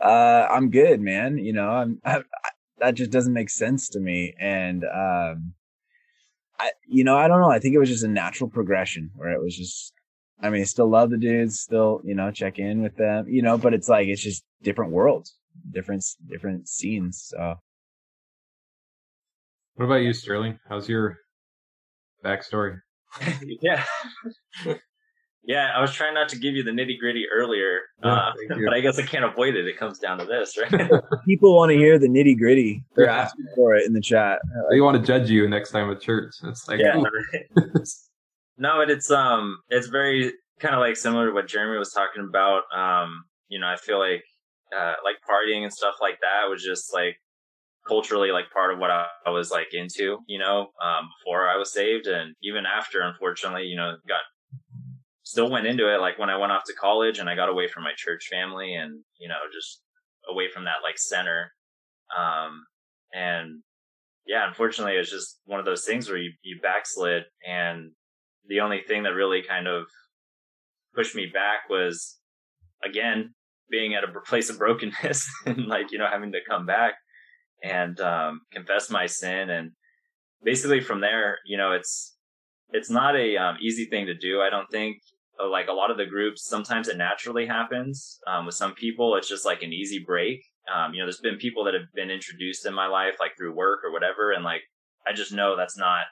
Speaker 2: uh, I'm good, man. You know, I'm I, I, that just doesn't make sense to me." And um, I, you know, I don't know. I think it was just a natural progression where it was just. I mean, I still love the dudes, still, you know, check in with them, you know, but it's like it's just different worlds, different different scenes. So
Speaker 1: what about you, Sterling? How's your backstory?
Speaker 4: yeah. Yeah, I was trying not to give you the nitty gritty earlier, uh, but I guess I can't avoid it. It comes down to this, right?
Speaker 2: People want to hear the nitty gritty. They're yeah. asking for it in the chat.
Speaker 1: They want to judge you next time at church. It's like, yeah.
Speaker 4: no, but it's um, it's very kind of like similar to what Jeremy was talking about. Um, you know, I feel like uh, like partying and stuff like that was just like culturally like part of what I, I was like into, you know, um, before I was saved and even after, unfortunately, you know, got still went into it. Like when I went off to college and I got away from my church family and, you know, just away from that like center. Um, and yeah, unfortunately, it's just one of those things where you, you backslid. And the only thing that really kind of pushed me back was again, being at a place of brokenness and like, you know, having to come back and um, confess my sin. And basically from there, you know, it's it's not a um, easy thing to do. I don't think like a lot of the groups, sometimes it naturally happens. Um, with some people, it's just like an easy break. Um, you know, there's been people that have been introduced in my life, like through work or whatever. And like, I just know that's not,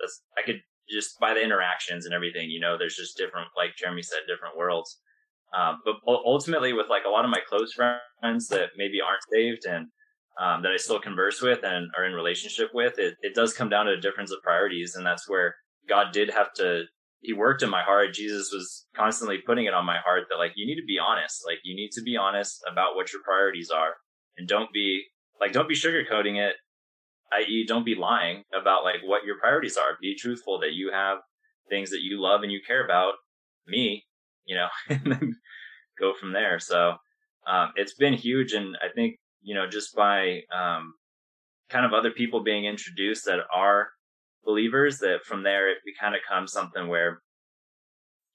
Speaker 4: that's, I could just by the interactions and everything, you know, there's just different, like Jeremy said, different worlds. Um, but ultimately with like a lot of my close friends that maybe aren't saved and, um, that I still converse with and are in relationship with, it, it does come down to a difference of priorities. And that's where God did have to he worked in my heart. Jesus was constantly putting it on my heart that like you need to be honest. Like you need to be honest about what your priorities are and don't be like don't be sugarcoating it, i.e. don't be lying about like what your priorities are. Be truthful that you have things that you love and you care about. Me, you know, and then go from there. So um, it's been huge, and I think you know just by um, kind of other people being introduced that are believers that from there it kind of comes something where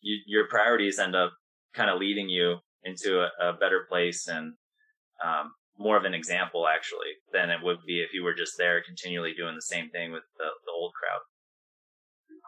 Speaker 4: you, your priorities end up kind of leading you into a, a better place and um, more of an example actually than it would be if you were just there continually doing the same thing with the, the old crowd.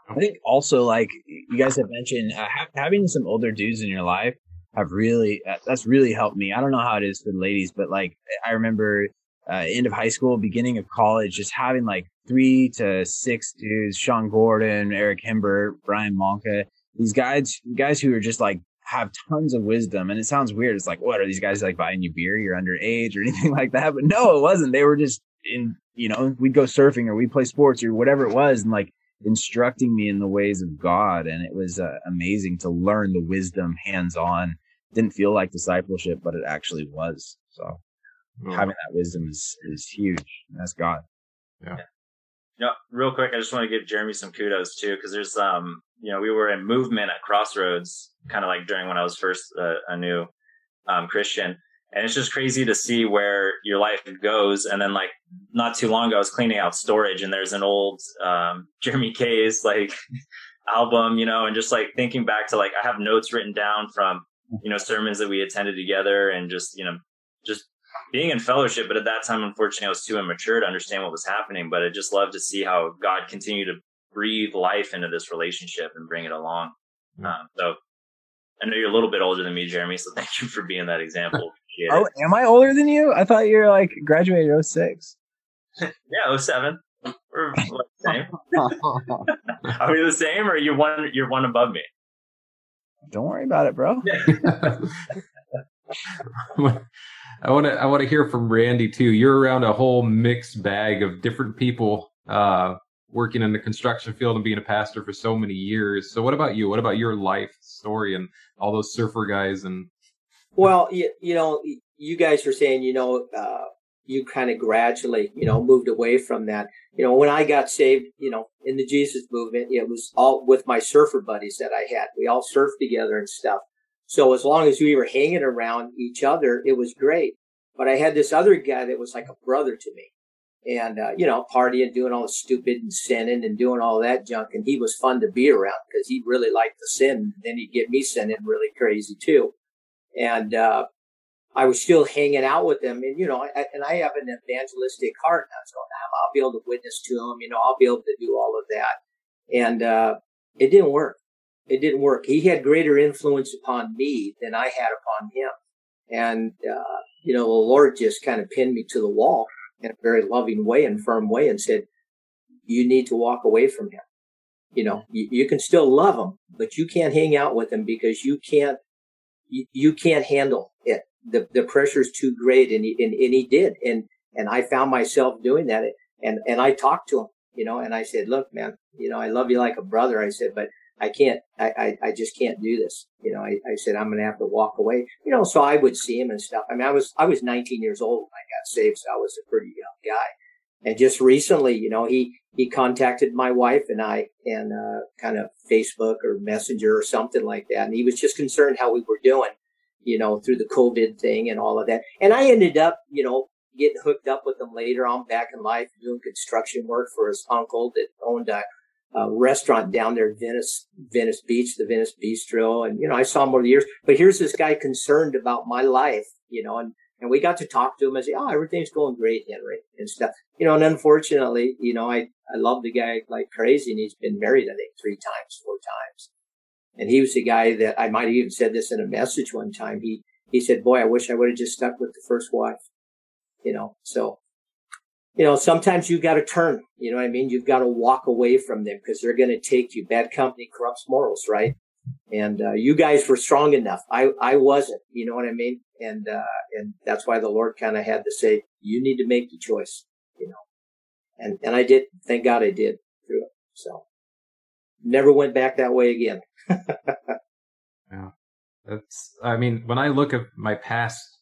Speaker 2: I think also like you guys have mentioned uh, ha- having some older dudes in your life have really uh, that's really helped me. I don't know how it is for the ladies, but like I remember uh, end of high school, beginning of college, just having like three to six dudes, Sean Gordon, Eric Himbert, Brian Monka, these guys, guys who are just like have tons of wisdom. And it sounds weird. It's like, what are these guys like buying you beer? You're underage or anything like that. But no, it wasn't. They were just in, you know, we'd go surfing or we'd play sports or whatever it was. And like instructing me in the ways of God. And it was uh, amazing to learn the wisdom hands on. Didn't feel like discipleship, but it actually was. So mm. having that wisdom is is huge. That's God.
Speaker 1: Yeah. yeah.
Speaker 4: You know, real quick, I just want to give Jeremy some kudos too, because there's um, you know, we were in movement at Crossroads, kind of like during when I was first uh, a new um, Christian, and it's just crazy to see where your life goes. And then like not too long ago, I was cleaning out storage, and there's an old um, Jeremy K's like album, you know, and just like thinking back to like I have notes written down from you know sermons that we attended together, and just you know just being in fellowship, but at that time, unfortunately, I was too immature to understand what was happening. But I just love to see how God continued to breathe life into this relationship and bring it along. Mm-hmm. Um, so I know you're a little bit older than me, Jeremy. So thank you for being that example.
Speaker 2: oh, am I older than you? I thought you were like graduated 06.
Speaker 4: yeah, 07. We're the same. Are we the same, or you one? You're one above me.
Speaker 2: Don't worry about it, bro.
Speaker 1: I want to I want to hear from Randy too. You're around a whole mixed bag of different people uh, working in the construction field and being a pastor for so many years. So what about you? What about your life story and all those surfer guys and
Speaker 3: Well, you, you know, you guys are saying, you know, uh, you kind of gradually, you know, moved away from that. You know, when I got saved, you know, in the Jesus movement, it was all with my surfer buddies that I had. We all surfed together and stuff. So as long as we were hanging around each other, it was great. But I had this other guy that was like a brother to me and, uh, you know, partying, doing all the stupid and sinning and doing all that junk. And he was fun to be around because he really liked to sin. Then he'd get me sinning really crazy too. And, uh, I was still hanging out with them. And, you know, I, and I have an evangelistic heart. And I was going, I'll be able to witness to them. You know, I'll be able to do all of that. And, uh, it didn't work it didn't work. He had greater influence upon me than I had upon him. And, uh, you know, the Lord just kind of pinned me to the wall in a very loving way and firm way and said, you need to walk away from him. You know, you, you can still love him, but you can't hang out with him because you can't, you, you can't handle it. The, the pressure is too great. And he, and, and he did. And, and I found myself doing that. And, and I talked to him, you know, and I said, look, man, you know, I love you like a brother. I said, but I can't, I, I, I, just can't do this. You know, I, I said, I'm going to have to walk away, you know, so I would see him and stuff. I mean, I was, I was 19 years old when I got saved. So I was a pretty young guy. And just recently, you know, he, he contacted my wife and I and, uh, kind of Facebook or messenger or something like that. And he was just concerned how we were doing, you know, through the COVID thing and all of that. And I ended up, you know, getting hooked up with him later on back in life, doing construction work for his uncle that owned a uh, restaurant down there, in Venice, Venice Beach, the Venice Bistro. And, you know, I saw him over the years, but here's this guy concerned about my life, you know, and And we got to talk to him and say, "Oh, everything's going great, Henry," and stuff. You know, and unfortunately, you know, I I love the guy like crazy, and he's been married, I think, three times, four times. And he was the guy that I might have even said this in a message one time. He he said, "Boy, I wish I would have just stuck with the first wife." You know, so you know, sometimes you've got to turn. You know what I mean? You've got to walk away from them because they're going to take you. Bad company corrupts morals, right? And uh, you guys were strong enough. I I wasn't. You know what I mean? And uh, and that's why the Lord kind of had to say, "You need to make the choice." You know, and and I did. Thank God I did through it. So never went back that way again.
Speaker 1: yeah, that's. I mean, when I look at my past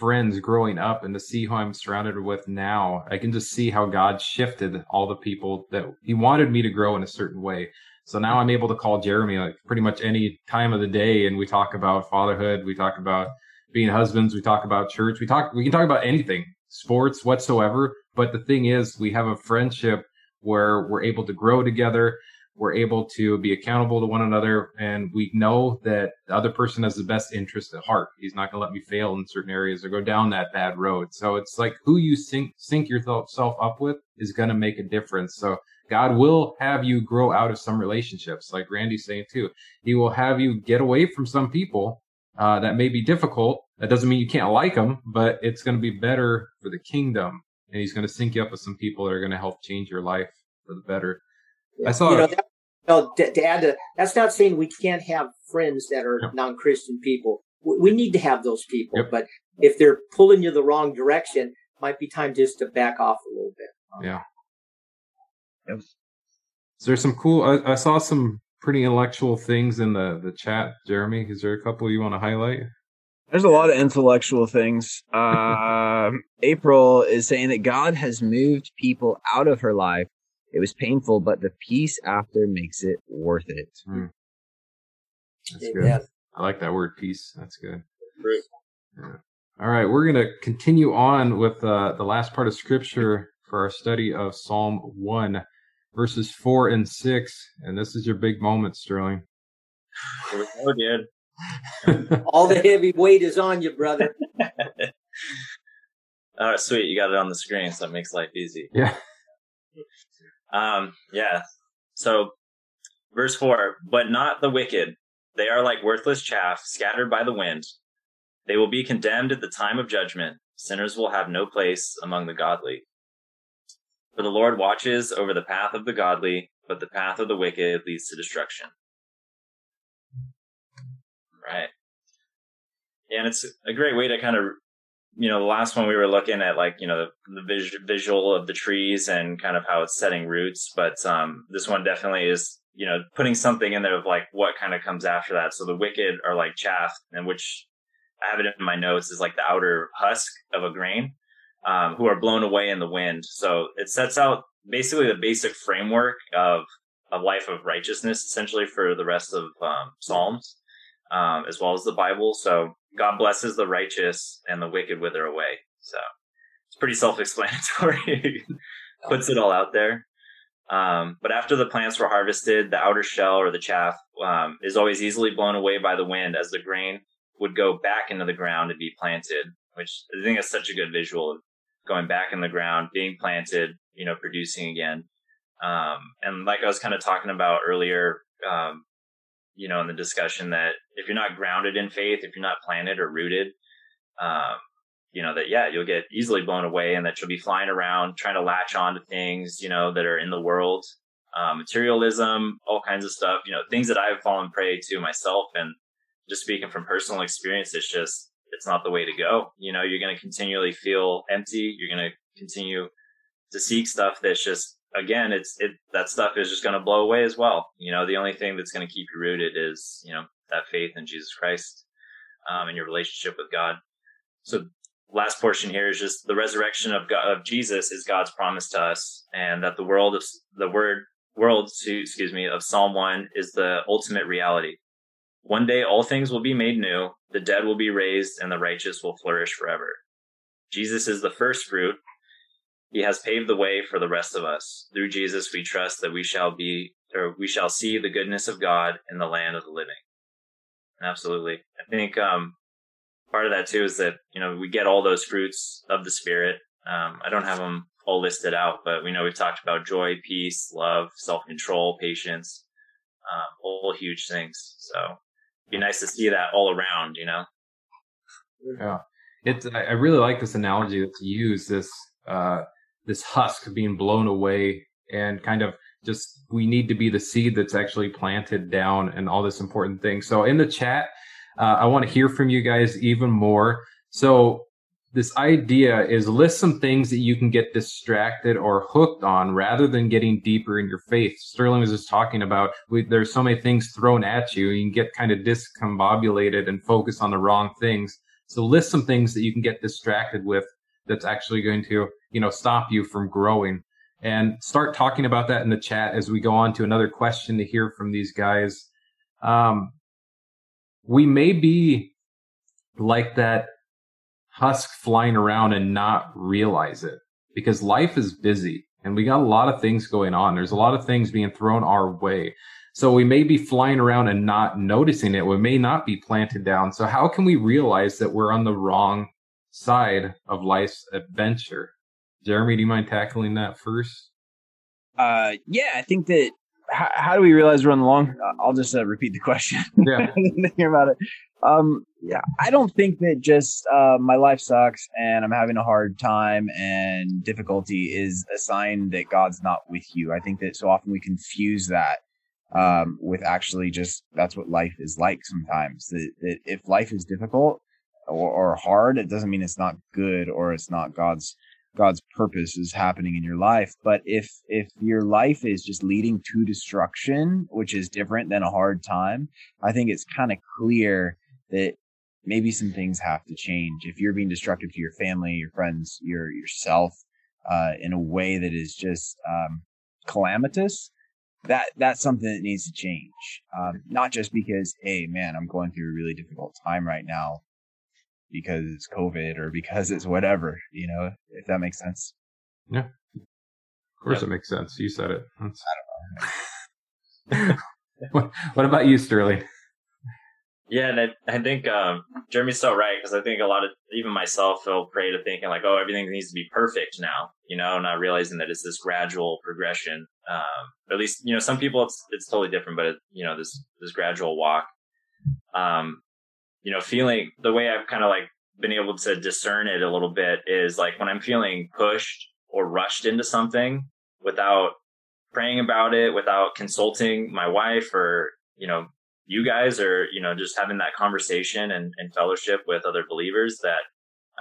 Speaker 1: friends growing up and to see who I'm surrounded with now, I can just see how God shifted all the people that He wanted me to grow in a certain way. So now I'm able to call Jeremy like pretty much any time of the day, and we talk about fatherhood, we talk about being husbands, we talk about church, we talk, we can talk about anything, sports whatsoever. But the thing is, we have a friendship where we're able to grow together we're able to be accountable to one another and we know that the other person has the best interest at heart. He's not going to let me fail in certain areas or go down that bad road. So it's like who you sync sync yourself up with is going to make a difference. So god will have you grow out of some relationships like randy's saying too. He will have you get away from some people uh, that may be difficult. That doesn't mean you can't like them but it's going to be better for the kingdom and he's going to sync you up with some people that are going to help change your life for the better. I saw.
Speaker 3: You know, that, well, to, to, add to that's not saying we can't have friends that are yep. non-Christian people. We, we, need to have those people, yep. but if they're pulling you the wrong direction, might be time just to back off a little bit.
Speaker 1: Yeah. Yep. Is there some cool? I, I saw some pretty intellectual things in the the chat. Jeremy, is there a couple you want to highlight?
Speaker 2: There's a lot of intellectual things. Uh, April is saying that God has moved people out of her life it was painful, but the peace after makes it worth it. Mm.
Speaker 1: That's good. I like that word, peace. That's good. Yeah. All right, we're going to continue on with uh, the last part of Scripture for our study of Psalm 1, verses 4 and 6. And this is your big moment, Sterling.
Speaker 4: Oh,
Speaker 3: dude. All the heavy weight is on you, brother.
Speaker 4: All right, sweet. You got it on the screen, so it makes life easy.
Speaker 1: Yeah.
Speaker 4: Um, yeah. So, verse 4 But not the wicked. They are like worthless chaff scattered by the wind. They will be condemned at the time of judgment. Sinners will have no place among the godly. For the Lord watches over the path of the godly, but the path of the wicked leads to destruction. Right. And it's a great way to kind of you know, the last one we were looking at like, you know, the, the vis- visual of the trees and kind of how it's setting roots. But um, this one definitely is, you know, putting something in there of like what kind of comes after that. So the wicked are like chaff, and which I have it in my notes is like the outer husk of a grain, um, who are blown away in the wind. So it sets out basically the basic framework of a life of righteousness, essentially for the rest of um, Psalms, um, as well as the Bible. So God blesses the righteous and the wicked wither away. So it's pretty self-explanatory. Puts it all out there. Um, but after the plants were harvested, the outer shell or the chaff um, is always easily blown away by the wind as the grain would go back into the ground and be planted, which I think is such a good visual of going back in the ground, being planted, you know, producing again. Um, and like I was kind of talking about earlier, um, you know, in the discussion that if you're not grounded in faith, if you're not planted or rooted, um, you know, that, yeah, you'll get easily blown away and that you'll be flying around trying to latch on to things, you know, that are in the world, um, materialism, all kinds of stuff, you know, things that I've fallen prey to myself. And just speaking from personal experience, it's just, it's not the way to go. You know, you're going to continually feel empty. You're going to continue to seek stuff that's just again, it's it that stuff is just going to blow away as well. You know, the only thing that's going to keep you rooted is you know that faith in Jesus Christ um, and your relationship with God. So, last portion here is just the resurrection of God, of Jesus is God's promise to us, and that the world of the word world to excuse me of Psalm one is the ultimate reality. One day all things will be made new, the dead will be raised, and the righteous will flourish forever. Jesus is the first fruit, he has paved the way for the rest of us. Through Jesus, we trust that we shall be, or we shall see the goodness of God in the land of the living. Absolutely. I think, um, part of that too is that you know we get all those fruits of the spirit. Um, I don't have them all listed out, but we know we've talked about joy, peace, love, self control, patience, um, all huge things. So it'd be nice to see that all around, you know.
Speaker 1: Yeah, it's. I really like this analogy that's used. This uh, this husk being blown away and kind of just we need to be the seed that's actually planted down and all this important thing. So in the chat, uh, I want to hear from you guys even more. So this idea is list some things that you can get distracted or hooked on rather than getting deeper in your faith. Sterling was just talking about we, there's so many things thrown at you. You can get kind of discombobulated and focus on the wrong things. So list some things that you can get distracted with that's actually going to, you know, stop you from growing and start talking about that in the chat as we go on to another question to hear from these guys. Um, we may be like that husk flying around and not realize it because life is busy and we got a lot of things going on. There's a lot of things being thrown our way. So we may be flying around and not noticing it. We may not be planted down. So how can we realize that we're on the wrong side of life's adventure? Jeremy, do you mind tackling that first?
Speaker 2: Uh, yeah, I think that. How, how do we realize we're on the long? I'll just uh, repeat the question.
Speaker 1: Yeah,
Speaker 2: hear about it. Um, yeah, I don't think that just uh, my life sucks and I'm having a hard time and difficulty is a sign that God's not with you. I think that so often we confuse that um, with actually just that's what life is like sometimes. That, that if life is difficult or, or hard, it doesn't mean it's not good or it's not God's God's purpose is happening in your life. But if if your life is just leading to destruction, which is different than a hard time, I think it's kind of clear that maybe some things have to change. If you're being destructive to your family, your friends, your yourself, uh, in a way that is just um, calamitous, that that's something that needs to change. Um, not just because, hey, man, I'm going through a really difficult time right now because it's COVID or because it's whatever, you know, if that makes sense.
Speaker 1: Yeah. Of course, it makes sense. You said it. That's... I don't know. what, what about you, Sterling?
Speaker 4: Yeah, and I, I think um, Jeremy's so right because I think a lot of even myself feel prey to thinking like, oh, everything needs to be perfect now, you know, not realizing that it's this gradual progression. Um, at least you know some people it's it's totally different, but it, you know this this gradual walk. Um, you know, feeling the way I've kind of like been able to discern it a little bit is like when I'm feeling pushed or rushed into something without praying about it, without consulting my wife or, you know, you guys or, you know, just having that conversation and, and fellowship with other believers that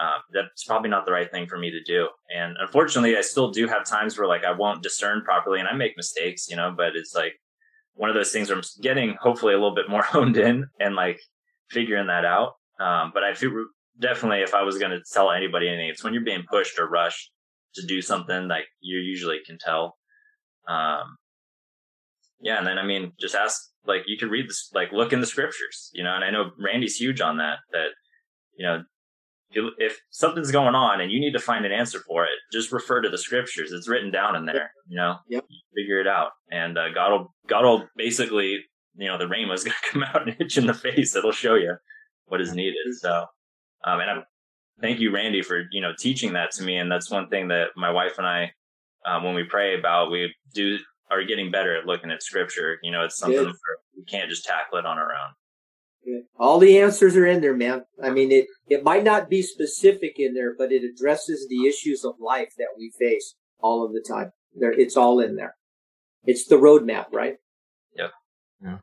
Speaker 4: uh, that's probably not the right thing for me to do. And unfortunately, I still do have times where like I won't discern properly and I make mistakes, you know, but it's like one of those things where I'm getting hopefully a little bit more honed in and like figuring that out. Um, but I feel definitely if I was going to tell anybody anything, it's when you're being pushed or rushed to do something like you usually can tell. Um, yeah. And then, I mean, just ask, like, you could read this, like, look in the scriptures, you know, and I know Randy's huge on that, that, you know, if something's going on and you need to find an answer for it, just refer to the scriptures. It's written down in there, you know,
Speaker 3: yep.
Speaker 4: figure it out. And, uh, God will, God will basically you know, the rain was going to come out and hit you in the face. It'll show you what is needed. So, um, and I thank you, Randy, for, you know, teaching that to me. And that's one thing that my wife and I, um, when we pray about, we do are getting better at looking at scripture. You know, it's something we can't just tackle it on our own.
Speaker 3: All the answers are in there, man. I mean, it, it might not be specific in there, but it addresses the issues of life that we face all of the time. There, it's all in there. It's the roadmap, right?
Speaker 1: Yeah.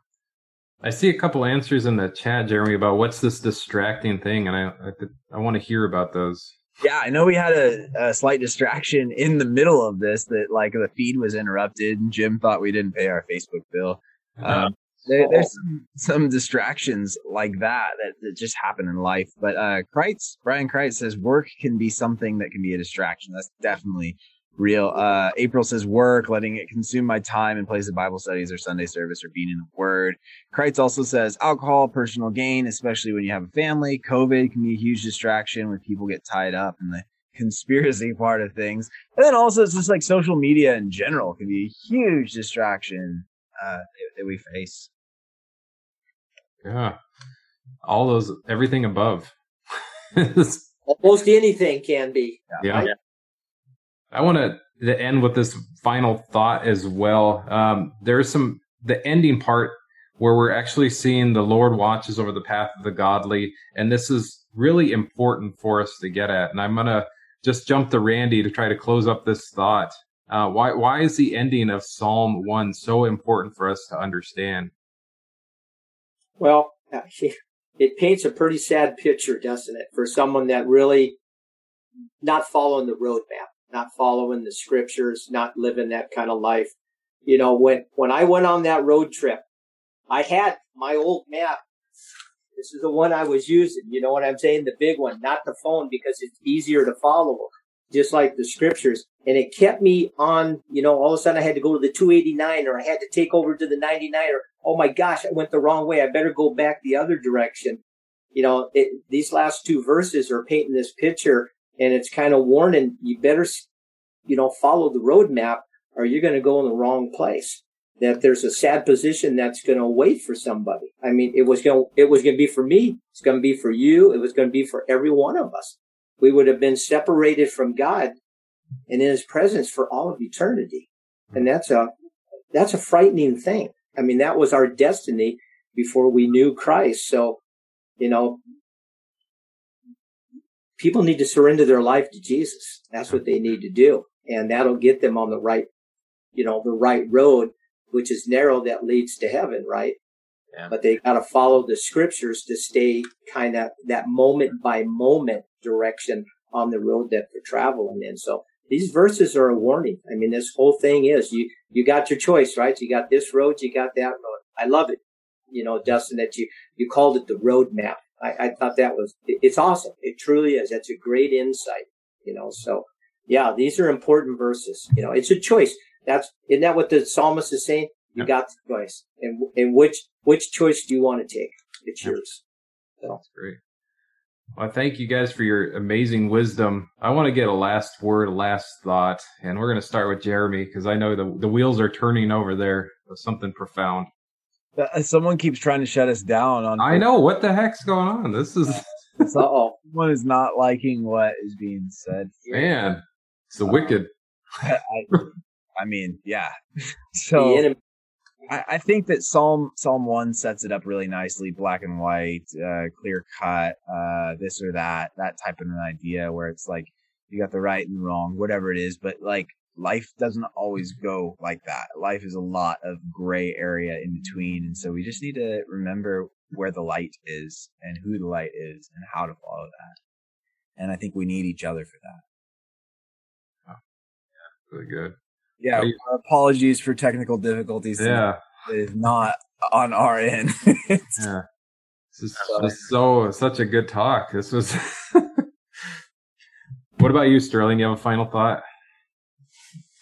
Speaker 1: I see a couple answers in the chat, Jeremy, about what's this distracting thing, and I I, I want to hear about those.
Speaker 2: Yeah, I know we had a, a, slight distraction in the middle of this that like the feed was interrupted and Jim thought we didn't pay our Facebook bill. Uh-huh. Um, there, there's some, some distractions like that, that that just happen in life. But uh Kreitz, Brian Kreitz says work can be something that can be a distraction. That's definitely real. Uh, April says work, letting it consume my time in place of Bible studies or Sunday service or being in the Word. Kreitz also says alcohol, personal gain, especially when you have a family. COVID can be a huge distraction when people get tied up in the conspiracy part of things. And then also it's just like social media in general can be a huge distraction uh, that we face.
Speaker 1: Yeah, all those, everything above.
Speaker 3: Almost anything can be.
Speaker 1: Yeah. Right? I want to end with this final thought as well. Um, there's some the ending part where we're actually seeing the Lord watches over the path of the godly, and this is really important for us to get at. And I'm gonna just jump to Randy to try to close up this thought. Uh, why why is the ending of Psalm one so important for us to understand?
Speaker 3: Well, it paints a pretty sad picture, doesn't it, for someone that really not following the roadmap, not following the scriptures, not living that kind of life. You know, when when I went on that road trip, I had my old map. This is the one I was using. You know what I'm saying? The big one, not the phone because it's easier to follow just like the scriptures. And it kept me on, you know, all of a sudden I had to go to the 289 or I had to take over to the 99 or, oh my gosh, I went the wrong way. I better go back the other direction. You know, it, these last two verses are painting this picture and it's kind of warning you better, you know, follow the roadmap or you're going to go in the wrong place. That there's a sad position that's going to wait for somebody. I mean, it was going, it was going to be for me. It's going to be for you. It was going to be for every one of us we would have been separated from God and in his presence for all of eternity. And that's a, that's a frightening thing. I mean, that was our destiny before we knew Christ. So, you know, people need to surrender their life to Jesus. That's what they need to do. And that'll get them on the right, you know, the right road, which is narrow that leads to heaven, right? Yeah. But they got to follow the scriptures to stay kind of that moment by moment direction on the road that they're traveling in. So these verses are a warning. I mean, this whole thing is you, you got your choice, right? You got this road, you got that road. I love it. You know, Dustin, that you, you called it the road map. I, I thought that was, it, it's awesome. It truly is. That's a great insight, you know, so yeah, these are important verses. You know, it's a choice. That's, isn't that what the psalmist is saying? You yep. got the choice. And, and which, which choice do you want to take? It's yep. yours.
Speaker 1: So. That's great. Well, thank you guys for your amazing wisdom. I want to get a last word, a last thought, and we're going to start with Jeremy because I know the the wheels are turning over there with something profound.
Speaker 2: Uh, someone keeps trying to shut us down. On
Speaker 1: I know what the heck's going on. This is
Speaker 2: oh, someone is not liking what is being said.
Speaker 1: Here. Man, it's the uh, wicked.
Speaker 2: I, I mean, yeah. So I, I, think that Psalm Psalm one sets it up really nicely, black and white, uh, clear cut, uh, this or that, that type of an idea where it's like you got the right and wrong, whatever it is. But like life doesn't always go like that. Life is a lot of gray area in between, and so we just need to remember where the light is and who the light is and how to follow that. And I think we need each other for that.
Speaker 1: Oh, yeah, really good.
Speaker 2: Yeah, apologies for technical difficulties.
Speaker 1: Yeah,
Speaker 2: it is not on our end.
Speaker 1: yeah, this is just so such a good talk. This was. what about you, Sterling? You have a final thought?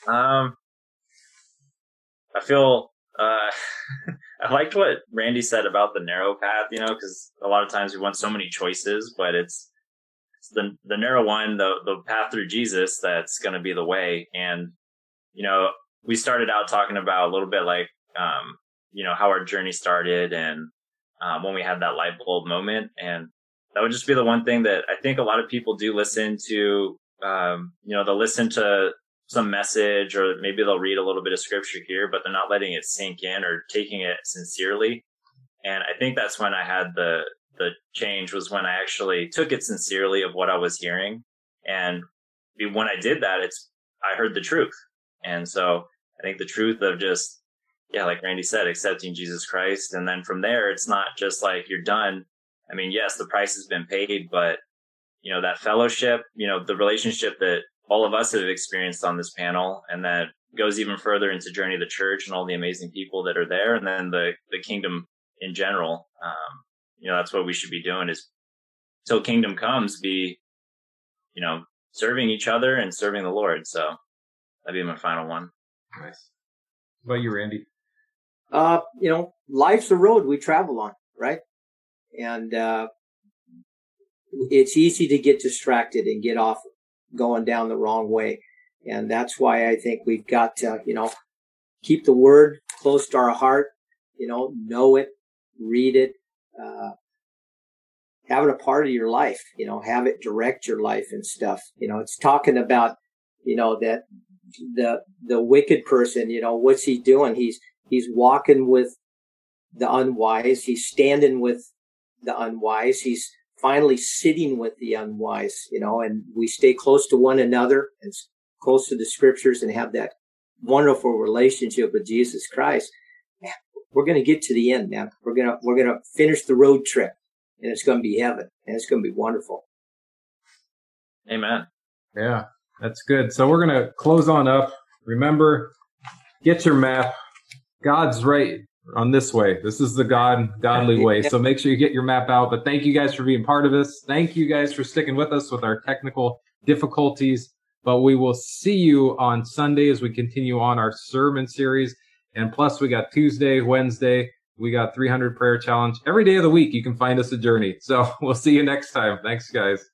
Speaker 4: Um, I feel uh, I liked what Randy said about the narrow path. You know, because a lot of times we want so many choices, but it's it's the the narrow one, the the path through Jesus that's going to be the way. And you know, we started out talking about a little bit like, um, you know, how our journey started and um, when we had that light bulb moment. And that would just be the one thing that I think a lot of people do listen to, um, you know, they'll listen to some message or maybe they'll read a little bit of scripture here, but they're not letting it sink in or taking it sincerely. And I think that's when I had the, the change was when I actually took it sincerely of what I was hearing. And when I did that, it's, I heard the truth. And so I think the truth of just, yeah, like Randy said, accepting Jesus Christ. And then from there, it's not just like you're done. I mean, yes, the price has been paid, but you know, that fellowship, you know, the relationship that all of us have experienced on this panel and that goes even further into journey of the church and all the amazing people that are there. And then the, the kingdom in general. Um, you know, that's what we should be doing is till kingdom comes, be, you know, serving each other and serving the Lord. So That'd be my final one.
Speaker 1: Nice. What about you, Randy?
Speaker 3: Uh, you know, life's a road we travel on, right? And uh, it's easy to get distracted and get off going down the wrong way. And that's why I think we've got to, you know, keep the word close to our heart, you know, know it, read it, uh, have it a part of your life, you know, have it direct your life and stuff. You know, it's talking about, you know, that the, the wicked person, you know, what's he doing? He's, he's walking with the unwise. He's standing with the unwise. He's finally sitting with the unwise, you know, and we stay close to one another and close to the scriptures and have that wonderful relationship with Jesus Christ. Man, we're going to get to the end, man. We're going to, we're going to finish the road trip and it's going to be heaven and it's going to be wonderful.
Speaker 4: Amen.
Speaker 1: Yeah, that's good. So we're going to close on up. Remember, get your map. God's right on this way. This is the God godly way. So make sure you get your map out. But thank you guys for being part of this. Thank you guys for sticking with us with our technical difficulties. But we will see you on Sunday as we continue on our sermon series. And plus we got Tuesday, Wednesday, we got 300 prayer challenge every day of the week. You can find us a journey. So we'll see you next time. Thanks guys.